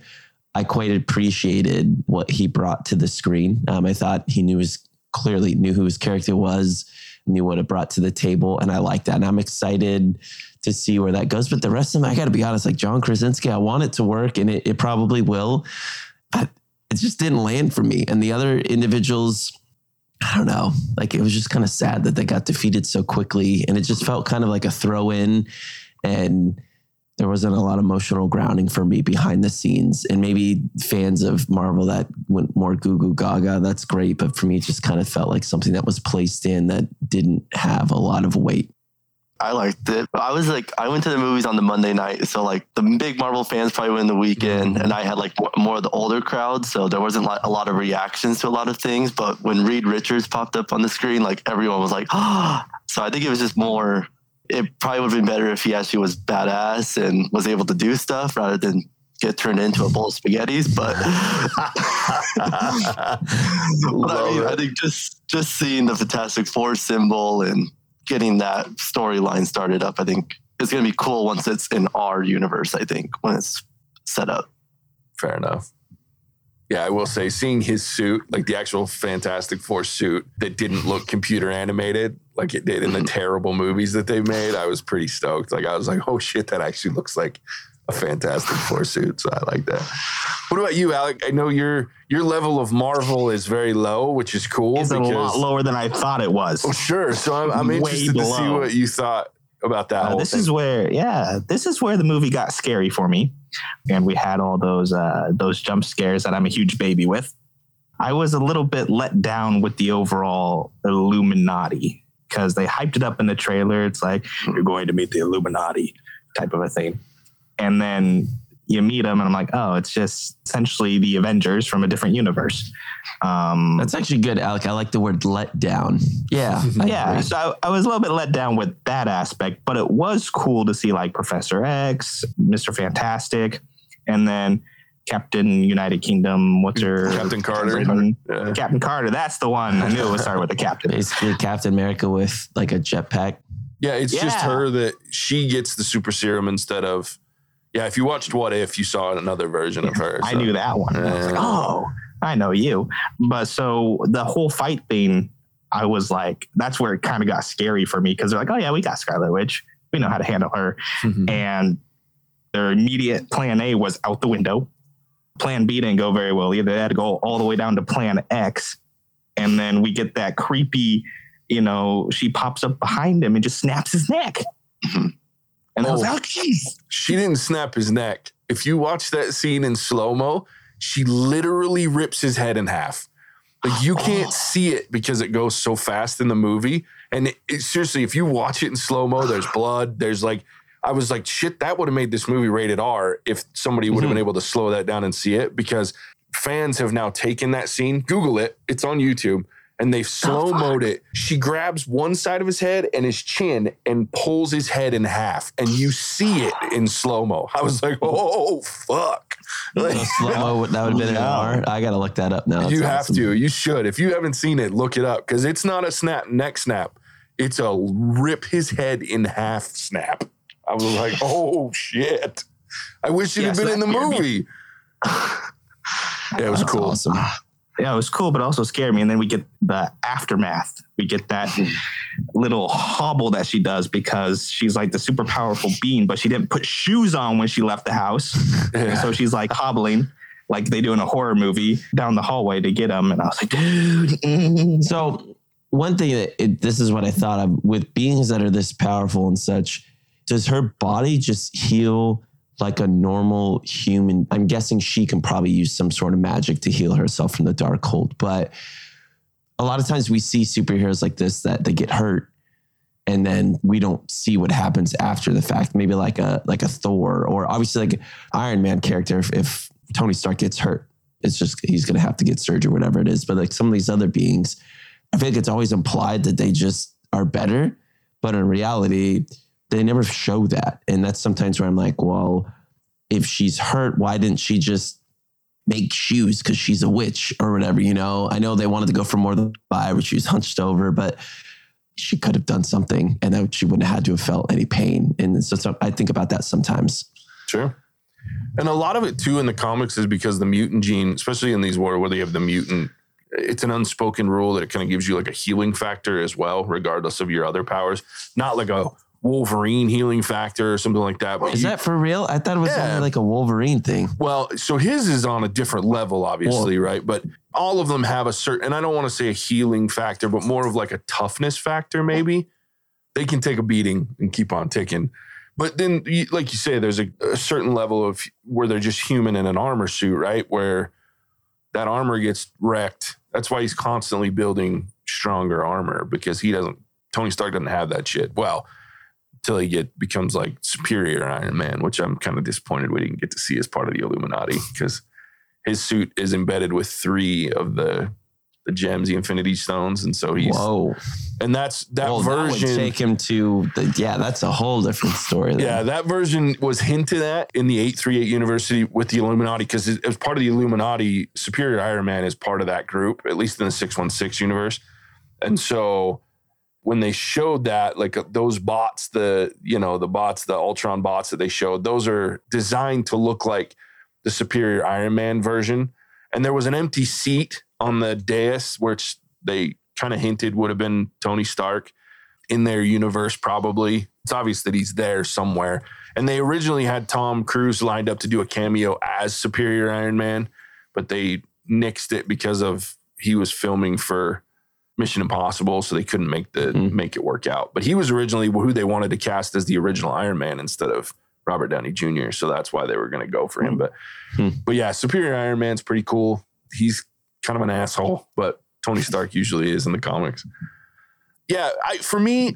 I quite appreciated what he brought to the screen. Um, I thought he knew his clearly knew who his character was, knew what it brought to the table, and I like that. And I'm excited to see where that goes. But the rest of them, I got to be honest, like John Krasinski, I want it to work, and it, it probably will. It just didn't land for me. And the other individuals, I don't know, like it was just kind of sad that they got defeated so quickly, and it just felt kind of like a throw in, and there wasn't a lot of emotional grounding for me behind the scenes. And maybe fans of Marvel that went more goo goo gaga, that's great. But for me, it just kind of felt like something that was placed in that didn't have a lot of weight. I liked it. I was like, I went to the movies on the Monday night, so like the big Marvel fans probably went the weekend, and I had like more, more of the older crowd, so there wasn't like a lot of reactions to a lot of things. But when Reed Richards popped up on the screen, like everyone was like, ah. So I think it was just more. It probably would have been better if he actually was badass and was able to do stuff rather than get turned into a bowl of spaghettis. But But I mean, I think just just seeing the Fantastic Four symbol and getting that storyline started up, I think it's going to be cool once it's in our universe. I think when it's set up. Fair enough. Yeah, I will say, seeing his suit, like the actual Fantastic Four suit that didn't look computer animated like it did in the mm-hmm. terrible movies that they made, I was pretty stoked. Like, I was like, oh shit, that actually looks like a Fantastic Four suit. So I like that. What about you, Alec? I know your your level of Marvel is very low, which is cool. It's a lot lower than I thought it was. Oh, sure. So I'm, I'm interested to see what you thought about that Uh, this thing. is where, yeah, this is where the movie got scary for me, and we had all those uh, those jump scares that I'm a huge baby with. I was a little bit let down with the overall Illuminati because they hyped it up in the trailer. It's like you're going to meet the Illuminati type of a thing, and then you meet them, and I'm like, oh, it's just essentially the Avengers from a different universe. Um, That's actually good, Alec. I like the word let down. Yeah. I yeah, agree. so I, I was a little bit let down with that aspect, but it was cool to see like Professor X, Mister Fantastic, and then Captain United Kingdom. What's her Captain Carter. Britain. Yeah. Captain Carter. That's the one. I knew it would start with the captain. Basically, Captain America with like a jetpack. Yeah, it's just her that she gets the super serum instead of. Yeah, if you watched What If, you saw another version of her. I knew that one. I was like, oh, I know you. But so the whole fight thing, I was like, that's where it kind of got scary for me because they're like, oh yeah, we got Scarlet Witch. We know how to handle her. Mhm. and their immediate plan A was out the window. Plan B didn't go very well either. They had to go all the way down to plan X. And then we get that creepy, you know, she pops up behind him and just snaps his neck. And I was Oh. like, oh. She didn't snap his neck. If you watch that scene in slow mo, she literally rips his head in half. Like you can't Oh. see it because it goes so fast in the movie. And it, it- seriously, if you watch it in slow mo, there's blood. There's like, I was like, shit, that would have made this movie rated R if somebody would have been mm-hmm. able to slow that down and see it because fans have now taken that scene. Google it, it's on YouTube. And they've slow moed it. She grabs one side of his head and his chin and pulls his head in half, and you see it in slow mo. I was like, "Oh fuck!" Like, Slow mo, that would have been an No. I got to look that up now. you have awesome. to. You should. If you haven't seen it, look it up because it's not a snap neck snap. It's a rip his head in half snap. I was like, "Oh shit!" I wish it Yeah, had been in the that scared me. movie. Yeah, it was That's cool. Awesome. Yeah, it was cool, but also scared me. And then we get the aftermath. We get that little hobble that she does because she's like the super powerful being, but she didn't put shoes on when she left the house. And so she's like hobbling like they do in a horror movie down the hallway to get him. And I was like, dude. So one thing that it, this is what I thought of with beings that are this powerful and such. Does her body just heal like a normal human? I'm guessing she can probably use some sort of magic to heal herself from the Darkhold, but a lot of times we see superheroes like this that they get hurt and then we don't see what happens after the fact maybe like a like a thor or obviously like iron man character if, if tony stark gets hurt it's just he's gonna have to get surgery or whatever it is but like some of these other beings i feel like it's always implied that they just are better but in reality they never show that and that's sometimes where i'm like well if she's hurt why didn't she just make shoes because she's a witch or whatever, you know. I know they wanted to go for more than five, where she was hunched over, but she could have done something and she wouldn't have had to have felt any pain. And so, so I think about that sometimes. Sure. And a lot of it too in the comics is because the mutant gene, especially in these war where they have the mutant, it's an unspoken rule that it kind of gives you like a healing factor as well, regardless of your other powers. Not like a Wolverine healing factor or something like that. But Is you- that for real? I thought it was Yeah. only like a Wolverine thing. well, so his is on a different level, obviously, right? But all of them have a certain, and I don't want to say a healing factor, but more of like a toughness factor, maybe. They can take a beating and keep on ticking. But then, like you say, there's a, a certain level of where they're just human in an armor suit, right? Where that armor gets wrecked. That's why he's constantly building stronger armor because he doesn't, Tony Stark doesn't have that shit. Well, until he get becomes like superior Iron Man, which I'm kind of disappointed we didn't get to see as part of the Illuminati because his suit is embedded with three of the the gems, the Infinity Stones, and so he's Whoa. and that's that well, that version. take him to the, yeah, that's a whole different story. then. yeah, that version was hinted at in the 838 University with the Illuminati because as part of the Illuminati, Superior Iron Man is part of that group, at least in the 616 universe. And so when they showed that, like uh, those bots, the, you know, the bots, the Ultron bots that they showed, those are designed to look like the Superior Iron Man version. And there was an empty seat on the dais, which they kind of hinted would have been Tony Stark in their universe, probably. It's obvious that he's there somewhere. And they originally had Tom Cruise lined up to do a cameo as Superior Iron Man, but they nixed it because of he was filming for Mission Impossible, so they couldn't make the Mhm. make it work out. But he was originally who they wanted to cast as the original Iron Man instead of Robert Downey Jr. So that's why they were going to go for him. But Hmm. but yeah, Superior Iron Man's pretty cool. He's kind of an asshole, but Tony Stark usually is in the comics. Yeah, I, for me,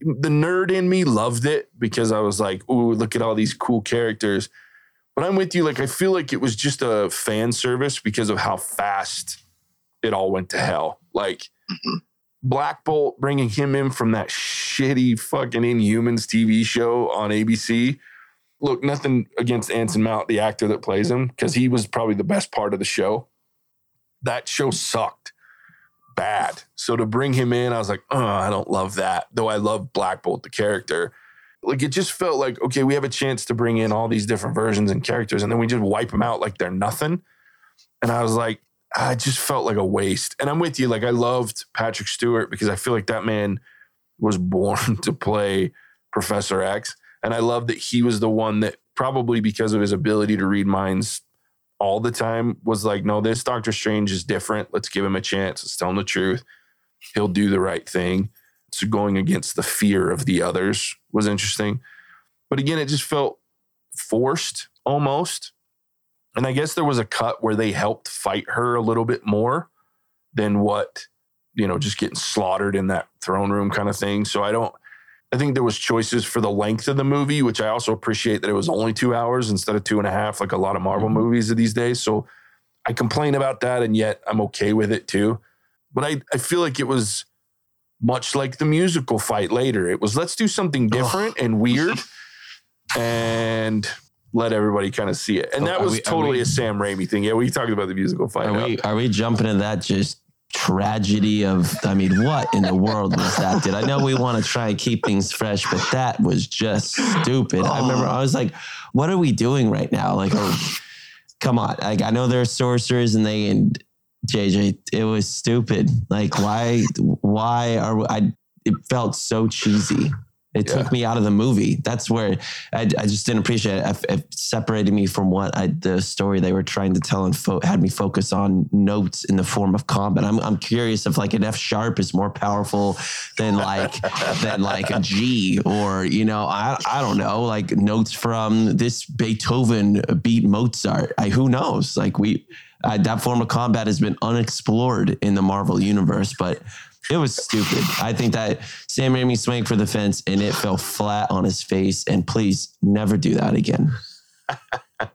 the nerd in me loved it because I was like, "Ooh, look at all these cool characters." But I'm with you. Like, I feel like it was just a fan service because of how fast it all went to hell. Like, Mm-hmm. Black Bolt bringing him in from that shitty fucking Inhumans TV show on ABC. Look, nothing against Anson Mount, the actor that plays him, because he was probably the best part of the show. That show sucked bad. So to bring him in, I was like, oh, I don't love that. Though I love Black Bolt, the character. Like it just felt like, okay, we have a chance to bring in all these different versions and characters, and then we just wipe them out like they're nothing. And I was like, I just felt like a waste. And I'm with you. Like I loved Patrick Stewart because I feel like that man was born to play Professor X. And I love that he was the one that probably because of his ability to read minds all the time was like, no, this Doctor Strange is different. Let's give him a chance. Let's tell him the truth. He'll do the right thing. So going against the fear of the others was interesting. But again, it just felt forced almost. And I guess there was a cut where they helped fight her a little bit more than what, you know, just getting slaughtered in that throne room kind of thing. So I don't, I think there was choices for the length of the movie, which I also appreciate that it was only two hours instead of two and a half, like a lot of Marvel Mm-hmm. movies of these days. So I complain about that, and yet I'm okay with it too. But I, I feel like it was much like the musical fight later. It was let's do something different and weird and let everybody kind of see it. And Oh, that are was we- totally we- a Sam Raimi thing. Yeah, we talked about the musical fight. Are we are we jumping in that just tragedy of I mean, what in the world was that? Did I know we want to try and keep things fresh, but that was just stupid. I remember oh. I was like, what are we doing right now? Like, oh, come on. Like I know they're sorcerers and they and JJ, it was stupid. Like why why are we, I it felt so cheesy. It Yeah. took me out of the movie. That's where I, I just didn't appreciate it. It- It separated me from what I, the story they were trying to tell and fo- had me focus on notes in the form of combat. I'm, I'm curious if like an F sharp is more powerful than like than like a G or you know I I don't know like notes from this Beethoven beat Mozart. I, who knows? Like we uh, that form of combat has been unexplored in the Marvel universe, but it was stupid. I think that Sam Raimi swung for the fence and it fell flat on his face. And please never do that again.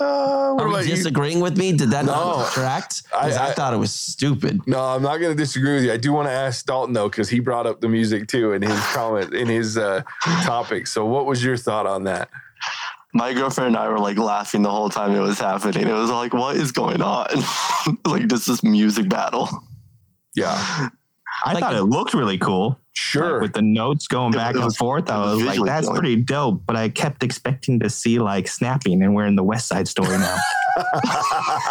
Uh, what Are about you you? disagreeing with me? Did that No. not detract? 'Cause I- I, I- thought it was stupid. No, I'm not going to disagree with you. I do want to ask Dalton though, because he brought up the music too in his comment in his uh, topic. So, what was your thought on that? My girlfriend and I were like laughing the whole time it was happening. It was like, what is going on? like just this music battle. Yeah, I Like- thought it looked really cool. sure. Like, with the notes going It back was- and forth, I was was like, that's appealing. pretty dope. But I kept expecting to see like snapping, and we're in the West Side Story now.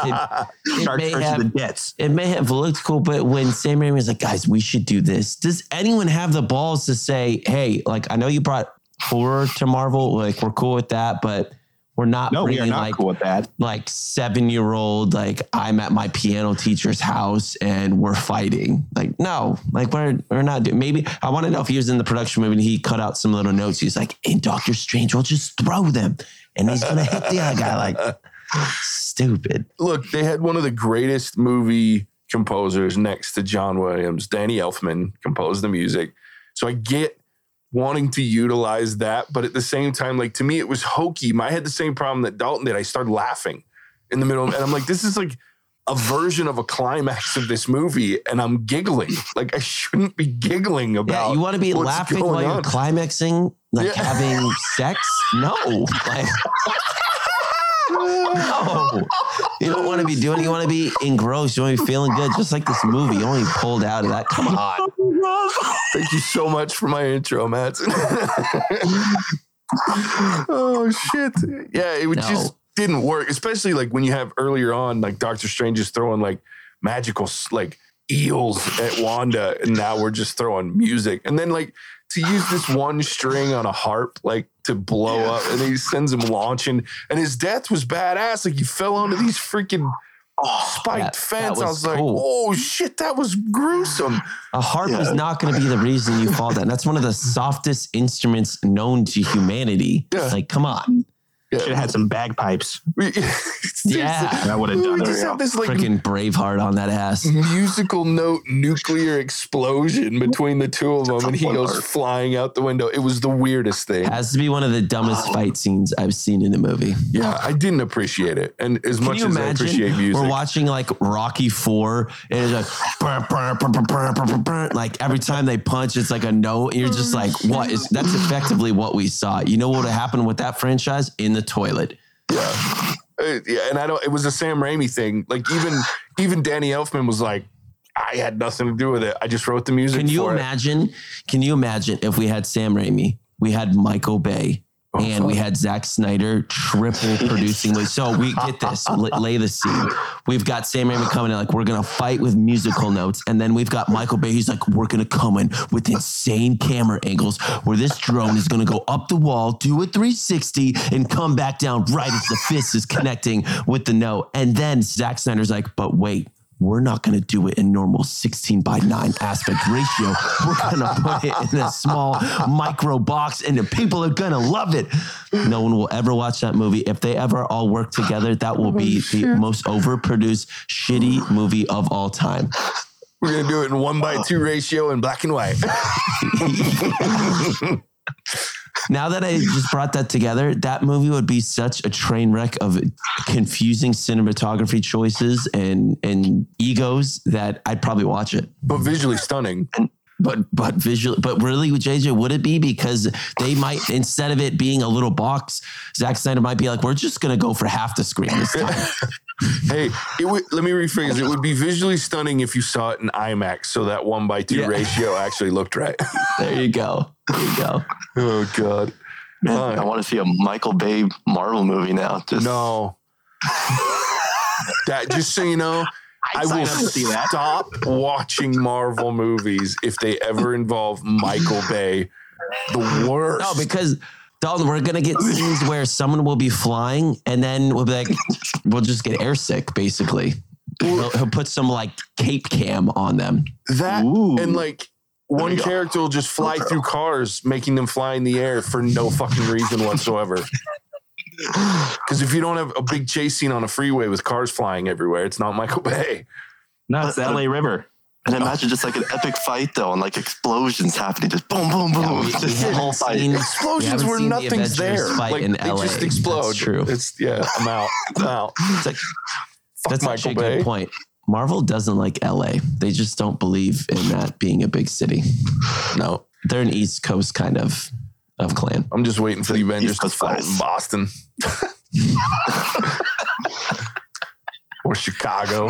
It Sharks may have- the Jets. It may have looked cool, but when Sam Raimi was like, guys, we should do this, does anyone have the balls to say, hey, like, I know you brought horror to Marvel, like, we're cool with that, but we're not No, we are not like cool with that. like seven year old like i'm at my piano teacher's house and we're fighting like no like we're we're not doing maybe i want to know if he was in the production movie and he cut out some little notes he's like in doctor strange we'll just throw them and he's gonna hit the other guy like stupid Look, they had one of the greatest movie composers next to John Williams. Danny Elfman composed the music. So I get wanting to utilize that, but at the same time, like to me, it was hokey. I had the same problem that Dalton did. I started laughing in the middle, and I'm like, this is like a version of a climax of this movie, and I'm giggling. Like I shouldn't be giggling about. yeah you want to be laughing while you're climaxing like Yeah. having sex no like no you don't want to be doing you want to be engrossed. You want to be feeling good just like this movie. You only pulled out of that. Come on. Thank you so much for my intro, Matt. oh shit! Yeah, it No. just didn't work, especially like when you have earlier on, like Doctor Strange is throwing like magical like eels at Wanda, and now we're just throwing music, and then like to use this one string on a harp like to blow up, and he sends him launching, and his death was badass. Like he fell onto these freaking. Oh, spiked that- that fence. I was was like, cool. "Oh shit, that was gruesome." A harp Yeah. is not going to be the reason you fall down. That's one of the softest instruments known to humanity. Yeah. Like, come on. Should have had some bagpipes. Yeah. That would have we done would it. just have this like Freaking Braveheart on that ass. musical note nuclear explosion between the two of them, and he goes part. flying out the window. It was the weirdest thing. Has to be one of the dumbest fight scenes I've seen in a movie. Yeah, I didn't appreciate it, and as Can much you as I appreciate music, We're watching like Rocky Four, and it's like brr, brr, brr. like every time they punch, it's like a note. And you're just like, what is? That's effectively what we saw. You know what would have happened with that franchise in the toilet? Uh, yeah, and I don't. It was a Sam Raimi thing. Like even even Danny Elfman was like, I had nothing to do with it. I just wrote the music. Can you for it." imagine? Can you imagine if we had Sam Raimi, we had Michael Bay, Oh, and we had Zack Snyder triple producing. So we get this, lay the scene. We've got Sam Raimi coming in like we're gonna fight with musical notes, and then we've got Michael Bay. He's like we're gonna come in with insane camera angles where this drone is gonna go up the wall, do a 360, and come back down right as the fist is connecting with the note. And then Zack Snyder's like, but wait we're not going to do it in normal 16 by 9 aspect ratio. We're going to put it in a small micro box and the people are going to love it. No one will ever watch that movie. If they ever all work together, that will be oh, the most overproduced, shitty movie of all time. We're gonna do it in one by two ratio in black and white. Now that I just brought that together, that movie would be such a train wreck of confusing cinematography choices and and egos that I'd probably watch it. but visually stunning. But but visual, but really, with JJ, would it be because they might instead of it being a little box, Zack Snyder might be like, we're just gonna go for half the screen this time. Hey, it would, let me rephrase. It would be visually stunning if you saw it in IMAX, so that one by two Yeah. ratio actually looked right. there you go. There you go. oh God, Man, Fine. I want to see a Michael Bay Marvel movie now. Just no. that just so you know, I I'd sign will see that. stop watching Marvel movies if they ever involve Michael Bay. The worst. No, because Dalton, we're gonna get scenes where someone will be flying, and then we'll be like, we'll just get airsick. Basically, he'll, he'll put some like cape cam on them. that Ooh. and like one character will just fly through cars, making them fly in the air for no fucking reason whatsoever. Because if you don't have a big chase scene on a freeway with cars flying everywhere, it's not Michael Bay. No, it's the LA River. And oh. imagine just like an epic fight though, and like explosions happening, just boom, boom, boom. Yeah, we- we just the haven't whole fight. seen- Explosions haven't where seen the nothing's Avengers there. fight like in they LA. just That's explode. true. It's yeah, I'm out. I'm out. It's like, Fuck that's Michael actually a good point. Marvel doesn't like LA. They just don't believe in that being a big city. No, They're an East Coast kind of of clan. I'm just waiting for the Avengers to Coast fight in. Boston. or Chicago.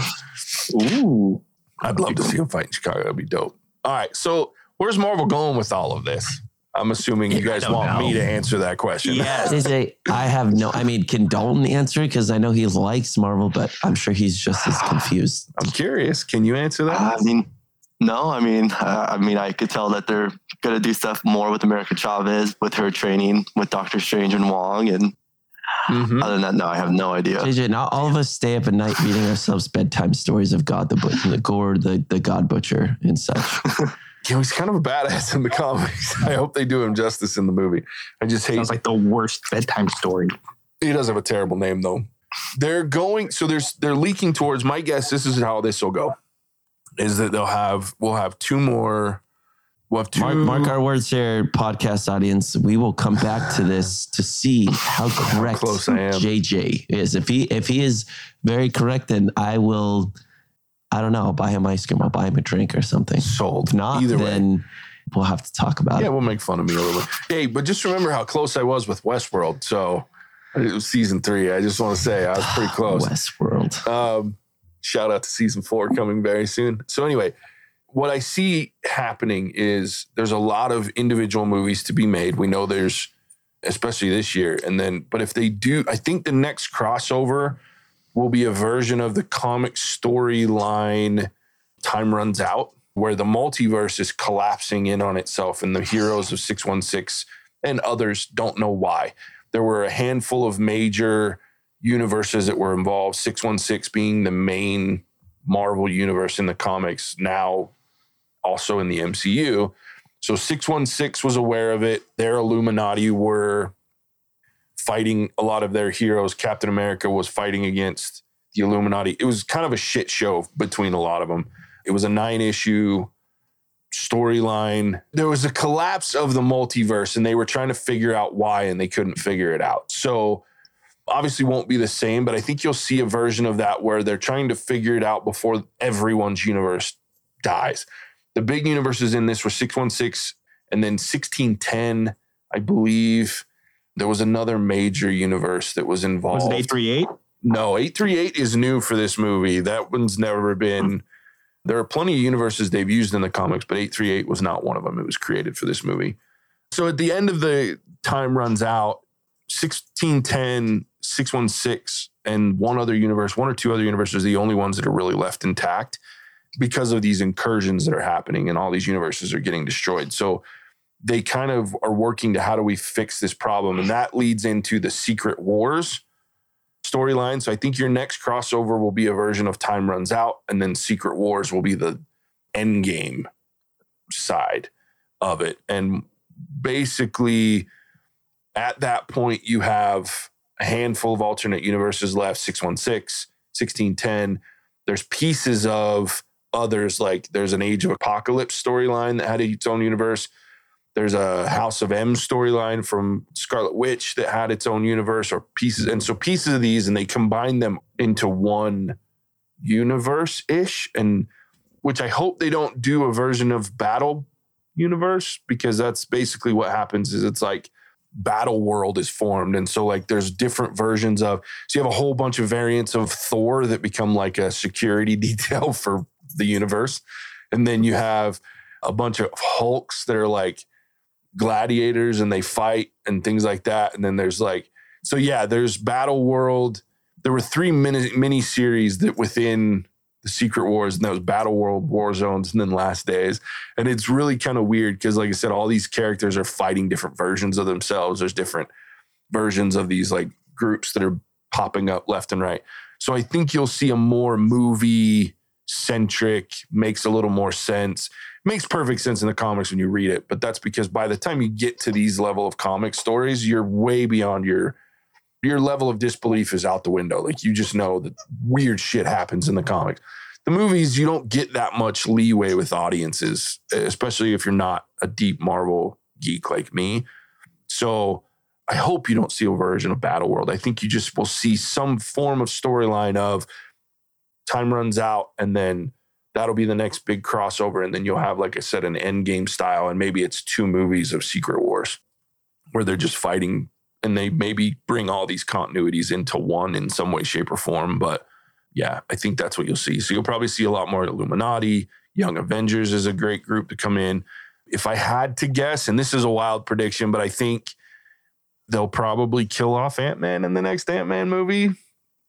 Ooh. I'd love to see him fight in Chicago. That'd be dope. All right. So where's Marvel going with all of this? I'm assuming you guys want know. me to answer that question. JJ, I have no. I mean, can Dalton answer it? because I know he likes Marvel, but I'm sure he's just as confused. I'm curious. Can you answer that? I mean, no, I mean, uh, I mean, I could tell that they're gonna do stuff more with America Chavez with her training with Doctor Strange and Wong, and Mhm. other than that, no, I have no idea. JJ, not all of us stay up at night reading ourselves bedtime stories of God the Butcher, the Gorr, the the God Butcher, and such. You know, he's kind of a badass in the comics. I hope they do him justice in the movie. I just hate it. Sounds like the worst bedtime story. he does have a terrible name though. They're going so there's they're leaking towards my guess this is how this will go. Is that they'll have we'll have two more we'll have two Mark, mark our words here, podcast audience. We will come back to this to see how correct close I am. JJ is. If he if he is very correct, then I will. I don't know. I'll buy him ice cream. I'll buy him a drink or something. sold. If not, Either way. then we'll have to talk about Yeah, it. we'll make fun of me a little bit. Hey, but just remember how close I was with Westworld. So it was season three. I just want to say I was pretty close. Westworld. Um, shout out to season four coming very soon. So anyway, what I see happening is there's a lot of individual movies to be made. We know there's, especially this year, and then but if they do, I think the next crossover will be a version of the comic storyline. Time runs out where the multiverse is collapsing in on itself, and the heroes of six one six and others don't know why. There were a handful of major universes that were involved, 616 being the main Marvel universe in the comics, now also in the MCU. So 616 was aware of it. Their Illuminati were fighting a lot of their heroes. Captain America was fighting against the Illuminati. It was kind of a shit show between a lot of them. It was a nine issue storyline. There was a collapse of the multiverse and they were trying to figure out why and they couldn't figure it out. So obviously won't be the same, but I think you'll see a version of that where they're trying to figure it out before everyone's universe dies. The big universes in this were 616 and then 1610, I believe. There was another major universe that was involved. Was it 838? No, 838 is new for this movie. That one's never been. There are plenty of universes they've used in the comics, but 838 was not one of them. It was created for this movie. So at the end of the time runs out, 1610, 616, and one other universe, one or two other universes are the only ones that are really left intact because of these incursions that are happening and all these universes are getting destroyed. So they kind of are working to how do we fix this problem? And that leads into the Secret Wars storyline. So I think your next crossover will be a version of Time Runs Out, and then Secret Wars will be the end game side of it. And basically, at that point, you have a handful of alternate universes left 616, 1610. There's pieces of others, like there's an Age of Apocalypse storyline that had its own universe. There's a House of M storyline from Scarlet Witch that had its own universe or pieces. And so pieces of these, and they combine them into one universe ish. And which I hope they don't do a version of Battle Universe because that's basically what happens is it's like battle world is formed and so like there's different versions of so you have a whole bunch of variants of thor that become like a security detail for the universe. And then you have a bunch of hulks that are like gladiators and they fight and things like that. And then there's like so yeah there's battle world. There were three mini mini series that within the secret wars and that was battle world war zones and then last days. And it's really kind of weird because like i said all these characters are fighting different versions of themselves. There's different versions of these like groups that are popping up left and right. So i think you'll see a more movie centric makes a little more sense makes perfect sense in the comics when you read it but that's because by the time you get to these level of comic stories you're way beyond your your level of disbelief is out the window. Like you just know that weird shit happens in the comics. The movies you don't get that much leeway with audiences especially if you're not a deep marvel geek like me. So i hope you don't see a version of battle world. I think you just will see some form of storyline of time runs out and then that'll be the next big crossover and then you'll have like i said an end game style and maybe it's two movies of secret wars where they're just fighting and they maybe bring all these continuities into one in some way shape or form but yeah i think that's what you'll see. So you'll probably see a lot more illuminati. Young avengers is a great group to come in. If i had to guess and this is a wild prediction but i think they'll probably kill off ant-man in the next ant-man movie.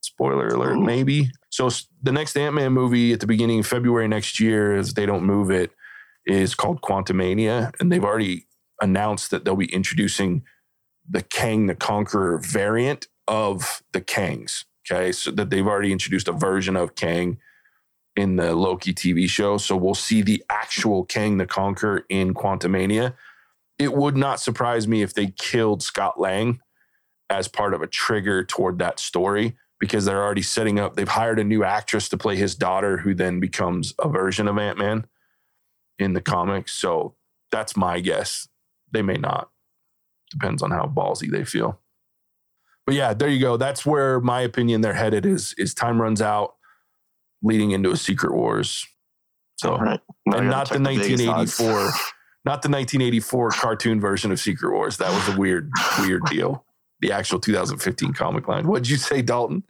Spoiler alert Ooh. maybe so the next ant-man movie at the beginning of february next year if they don't move it is called quantumania and they've already announced that they'll be introducing the kang the conqueror variant of the kangs okay? So that they've already introduced a version of kang in the loki tv show. So we'll see the actual kang the conqueror in quantumania. It would not surprise me if they killed scott lang as part of a trigger toward that story because they're already setting up. They've hired a new actress to play his daughter, who then becomes a version of Ant Man in the comics. So that's my guess. They may not. Depends on how ballsy they feel. But yeah, there you go. That's where my opinion they're headed is is time runs out, leading into a Secret Wars. So right. And not the check Vegas 1984, not the 1984 cartoon version of Secret Wars. That was a weird, weird deal. The actual 2015 comic line. What'd you say, Dalton?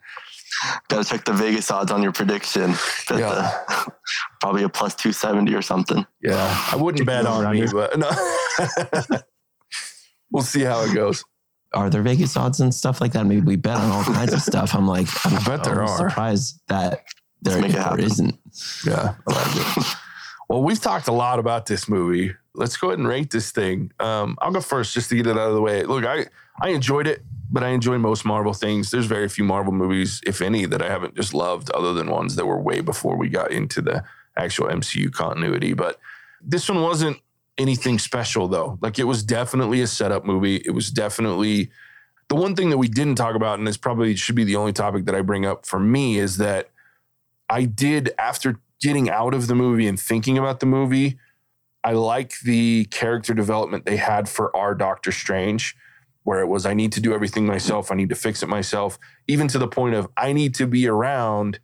Gotta check the Vegas odds on your prediction. That, Yeah. uh, probably a plus 270 or something. Yeah, I wouldn't bet on me, but no. we'll see how it goes. Are there Vegas odds and stuff like that? Maybe we bet on all kinds of stuff. I'm like, I'm, I bet there I'm are. surprised that there, make it there happen. isn't. Yeah, I like it. Well, we've talked a lot about this movie. Let's go ahead and rate this thing. Um, I'll go first just to get it out of the way. Look, I I enjoyed it, but I enjoy most Marvel things. There's very few Marvel movies, if any, that I haven't just loved, other than ones that were way before we got into the actual MCU continuity. But this one wasn't anything special though. Like it was definitely a setup movie. It was definitely The one thing that we didn't talk about, and this probably should be the only topic that I bring up for me, is that I did, after getting out of the movie and thinking about the movie, I like the character development they had for our Doctor Strange, where it was, I need to do everything myself, I need to fix it myself, even to the point of, I need to be around.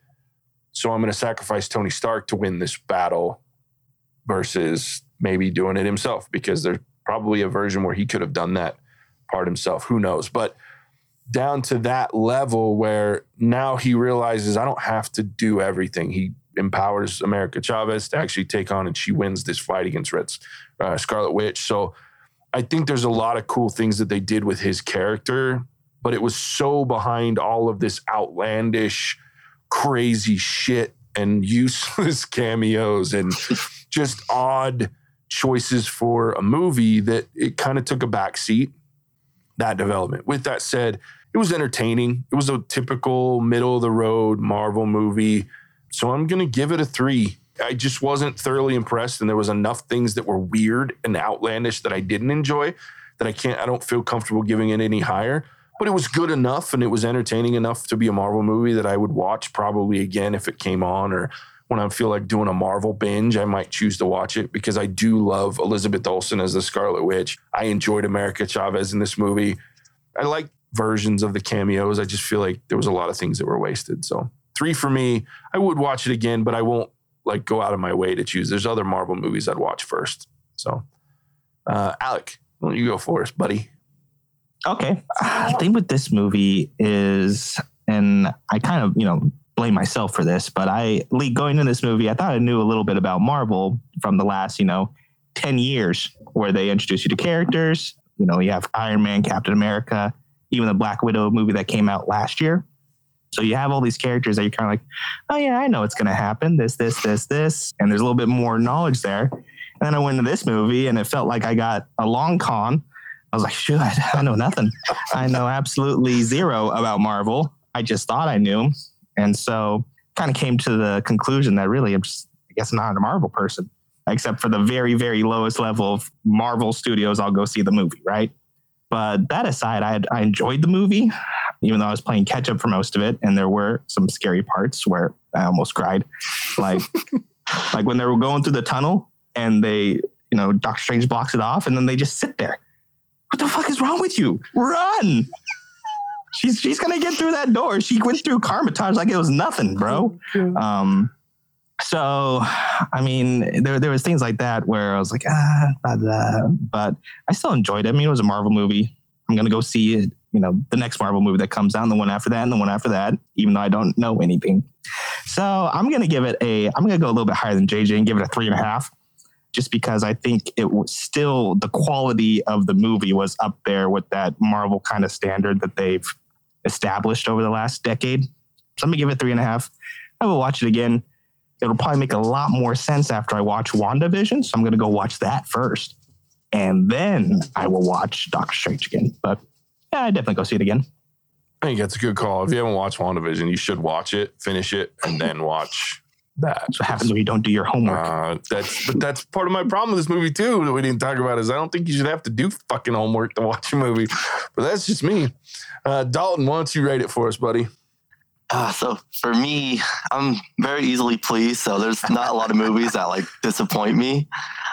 So I'm going to sacrifice Tony Stark to win this battle versus maybe doing it himself because there's probably a version where he could have done that part himself. Who knows? But down to that level where now he realizes I don't have to do everything. He empowers America Chavez to actually take on, and she wins this fight against Red's uh, Scarlet Witch. So I think there's a lot of cool things that they did with his character, but it was so behind all of this outlandish, crazy shit and useless cameos and just odd choices for a movie that it kind of took a back seat that development. With that said, it was entertaining. It was a typical middle of the road Marvel movie. So I'm going to give it a three. I just wasn't thoroughly impressed, and there was enough things that were weird and outlandish that I didn't enjoy that I can't. I don't feel comfortable giving it any higher. But it was good enough, and it was entertaining enough to be a Marvel movie that I would watch probably again if it came on, or when I feel like doing a Marvel binge, I might choose to watch it because I do love Elizabeth Olsen as the Scarlet Witch. I enjoyed America Chavez in this movie. I like versions of the cameos. I just feel like there was a lot of things that were wasted. So three for me. I would watch it again, but I won't like go out of my way to choose. There's other Marvel movies I'd watch first. So, uh, Alec, why don't you go for us, buddy? Okay. The thing with this movie is, and I kind of, you know, blame myself for this, but I, going into this movie, I thought I knew a little bit about Marvel from the last, you know, 10 years where they introduce you to characters. You know, you have Iron Man, Captain America, even the Black Widow movie that came out last year. So you have all these characters that you're kind of like, oh yeah, I know it's going to happen. This, this, this, this, and there's a little bit more knowledge there. And then I went to this movie, and it felt like I got a long con. I was like, shit, I know nothing. I know absolutely zero about Marvel. I just thought I knew, and so kind of came to the conclusion that really, I'm just, I guess, not a Marvel person, except for the very, very lowest level of Marvel Studios. I'll go see the movie, right? But that aside, I, had, I enjoyed the movie, even though I was playing catch up for most of it, and there were some scary parts where I almost cried, like like when they were going through the tunnel and they, you know, Doctor Strange blocks it off, and then they just sit there. What the fuck is wrong with you? Run! She's she's gonna get through that door. She went through Kamar-Taj like it was nothing, bro. Um, so I mean, there there was things like that where I was like, ah, blah, blah. but I still enjoyed it. I mean, it was a Marvel movie. I'm gonna go see it. You know, the next Marvel movie that comes out, and the one after that, and the one after that. Even though I don't know anything, so I'm gonna give it a. I'm gonna go a little bit higher than JJ and give it a three and a half, just because I think it was still the quality of the movie was up there with that Marvel kind of standard that they've established over the last decade. So I'm gonna give it three and a half. I will watch it again it'll probably make a lot more sense after I watch WandaVision. So I'm going to go watch that first. And then I will watch Doctor Strange again. But yeah, I definitely go see it again. I think that's a good call. If you haven't watched WandaVision, you should watch it, finish it, and then watch that. That's what happens when you don't do your homework. Uh, that's but that's part of my problem with this movie too that we didn't talk about is I don't think you should have to do fucking homework to watch a movie. But that's just me. Uh, Dalton, why don't you rate it for us, buddy? Uh, so for me, I'm very easily pleased. So there's not a lot of movies that like disappoint me.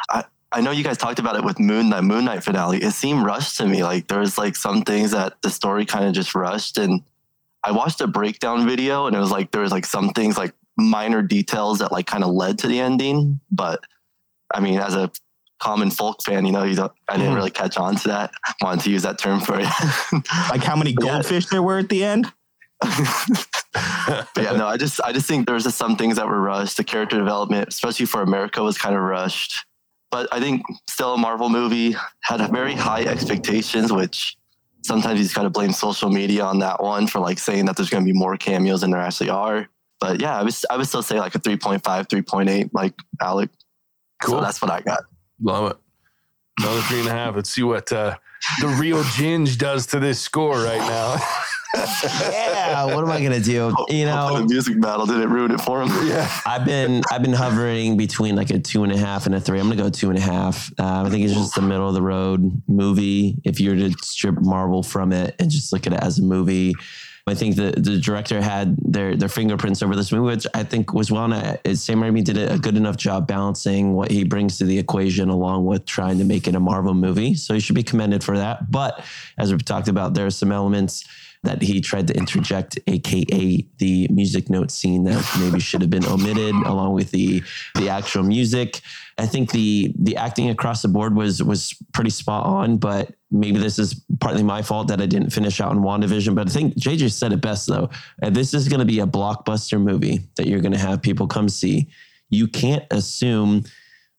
I, I know you guys talked about it with Moon Knight, Moon Knight finale. It seemed rushed to me. Like there was like some things that the story kind of just rushed. And I watched a breakdown video and it was like there was like some things like minor details that like kind of led to the ending. But I mean, as a common folk fan, you know, you don't, I didn't really catch on to that. I wanted to use that term for it. like how many goldfish yeah. there were at the end? yeah, no, I just I just think there's just some things that were rushed. The character development, especially for America, was kind of rushed. But I think still a Marvel movie had very high expectations, which sometimes you just gotta blame social media on that one for like saying that there's gonna be more cameos than there actually are. But yeah, I was I would still say like a 3.5, 3.8, like Alec. Cool. So that's what I got. Love it. Another three and a half. Let's see what uh, the real Ginge does to this score right now. yeah, what am I gonna do? You know, the music battle didn't ruin it for him. Yeah. I've been I've been hovering between like a two and a half and a three. I'm gonna go two and a half. Um, I think it's just the middle of the road movie. If you were to strip Marvel from it and just look at it as a movie, I think the the director had their their fingerprints over this movie, which I think was well. done. Sam Raimi did a good enough job balancing what he brings to the equation along with trying to make it a Marvel movie. So he should be commended for that. But as we've talked about, there are some elements that he tried to interject, aka the music note scene that maybe should have been omitted, along with the the actual music. I think the the acting across the board was was pretty spot on, but maybe this is partly my fault that I didn't finish out in WandaVision. But I think JJ said it best though. Uh, This is going to be a blockbuster movie that you're going to have people come see. You can't assume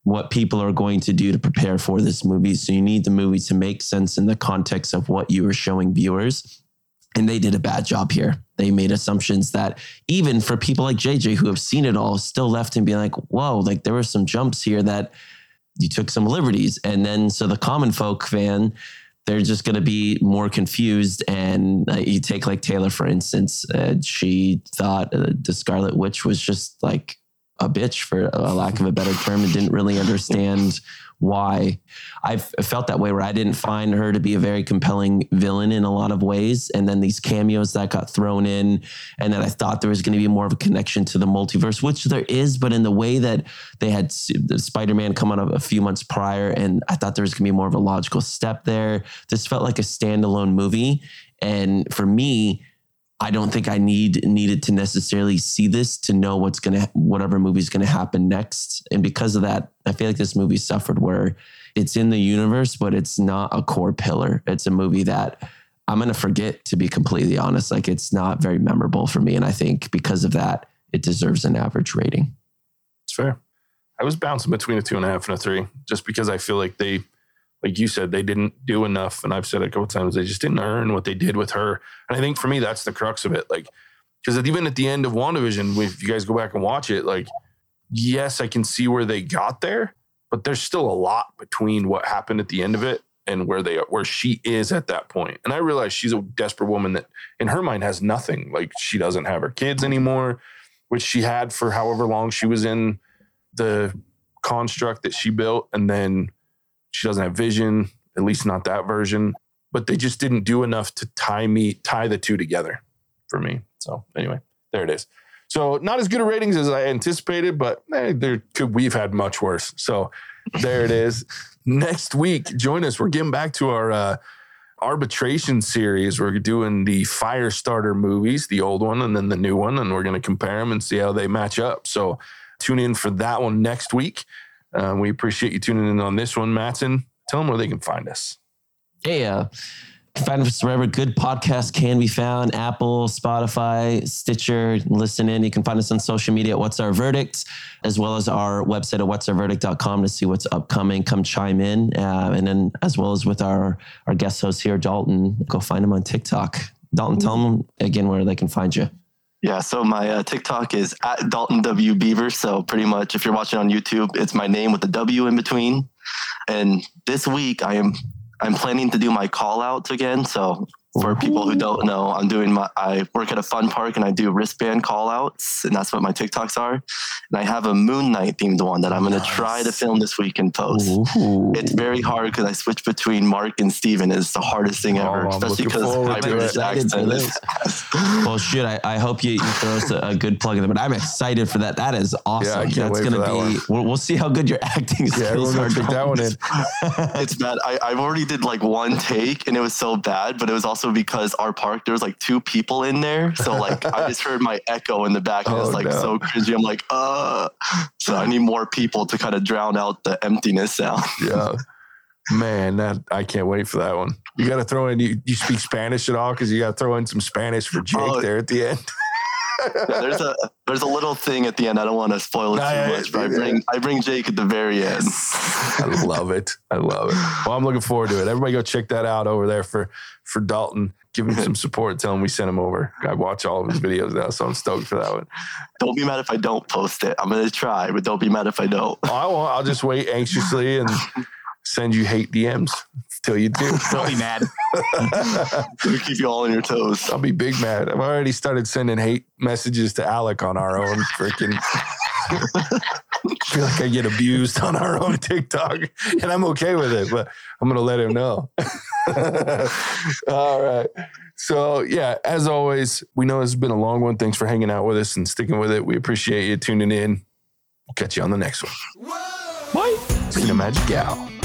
what people are going to do to prepare for this movie. So you need the movie to make sense in the context of what you are showing viewers. And they did a bad job here. They made assumptions that even for people like JJ who have seen it all, still left and be like, whoa, like there were some jumps here that you took some liberties. And then so the common folk fan, they're just going to be more confused. And uh, you take like Taylor, for instance, uh, she thought uh, the Scarlet Witch was just like a bitch, for a lack of a better term, and didn't really understand why. I've felt that way where I didn't find her to be a very compelling villain in a lot of ways. And then these cameos that got thrown in, and then I thought there was going to be more of a connection to the multiverse, which there is, but in the way that they had Spider Man come out a few months prior, and I thought there was going to be more of a logical step there. This felt like a standalone movie. And for me, I don't think I need needed to necessarily see this to know what's gonna whatever movie's gonna happen next. And because of that, I feel like this movie suffered where it's in the universe, but it's not a core pillar. It's a movie that I'm gonna forget to be completely honest. Like it's not very memorable for me. And I think because of that, it deserves an average rating. It's fair. I was bouncing between a two and a half and a three, just because I feel like they, like you said, they didn't do enough. And I've said it a couple times, they just didn't earn what they did with her. And I think for me, that's the crux of it. Like, because even at the end of WandaVision, if you guys go back and watch it, like, yes, I can see where they got there, but there's still a lot between what happened at the end of it and where they are, where she is at that point. And I realize she's a desperate woman that in her mind has nothing. Like she doesn't have her kids anymore, which she had for however long she was in the construct that she built. And then she doesn't have vision, at least not that version. But they just didn't do enough to tie me, tie the two together for me. So anyway, there it is. So not as good a ratings as I anticipated, but eh, there could we've had much worse. So there it is. Next week, join us. We're getting back to our uh, arbitration series. We're doing the Firestarter movies, the old one and then the new one, and we're going to compare them and see how they match up. So tune in for that one next week. Uh, we appreciate you tuning in on this one, Matson. Tell them where they can find us. Hey, uh, find us wherever good podcasts can be found Apple, Spotify, Stitcher. Listen in. You can find us on social media at What's Our Verdict, as well as our website at what'sourverdict.com to see what's upcoming. Come chime in. Uh, and then, as well as with our, our guest host here, Dalton, go find him on TikTok. Dalton, tell them again where they can find you. Yeah, so my uh, TikTok is at Dalton W Beaver. So pretty much, if you're watching on YouTube, it's my name with the W in between. And this week, I am I'm planning to do my call outs again. So for people who don't know, I'm doing my I work at a fun park and I do wristband call outs, and that's what my TikToks are. And I have a Moon Knight themed one that I'm going to try to film this week and post. Ooh. It's very hard because I switch between Mark and Steven. It's the hardest thing oh, ever, Oh, I'm especially because my. British accent is. Well, shit, I, I hope you, you throw us a, a good plug in there, but I'm excited for that. That is awesome. Yeah, That's gonna that be, we'll, we'll see how good your acting Yeah, skills are. check that one in. it's bad. I, I've already did like one take and it was so bad, but it was also because our park, there was like two people in there. So like I just heard my echo in the back and Oh, it's like no. so cringy. I'm like, uh so I need more people to kind of drown out the emptiness sound. Yeah. Man, that I can't wait for that one. You got to throw in. You, you speak Spanish at all? Because you got to throw in some Spanish for Jake Oh. there at the end. Yeah, there's a there's a little thing at the end. I don't want to spoil it too much, but I bring I bring Jake at the very end. I love it. I love it. Well, I'm looking forward to it. Everybody go check that out over there for for Dalton. Give him some support. Tell him we sent him over. I watch all of his videos now, so I'm stoked for that one. Don't be mad if I don't post it. I'm gonna try, but don't be mad if I don't. I won't. I'll just wait anxiously and send you hate DMs till you do. Don't be mad. We keep you all on your toes. I'll be big mad. I've already started sending hate messages to Alec on our own freaking. feel like I get abused on our own TikTok, and I'm okay with it, but I'm gonna let him know. All right. So yeah, as always, we know it's been a long one. Thanks for hanging out with us and sticking with it. We appreciate you tuning in. We'll catch you on the next one. Bye. Cinemagic Gal.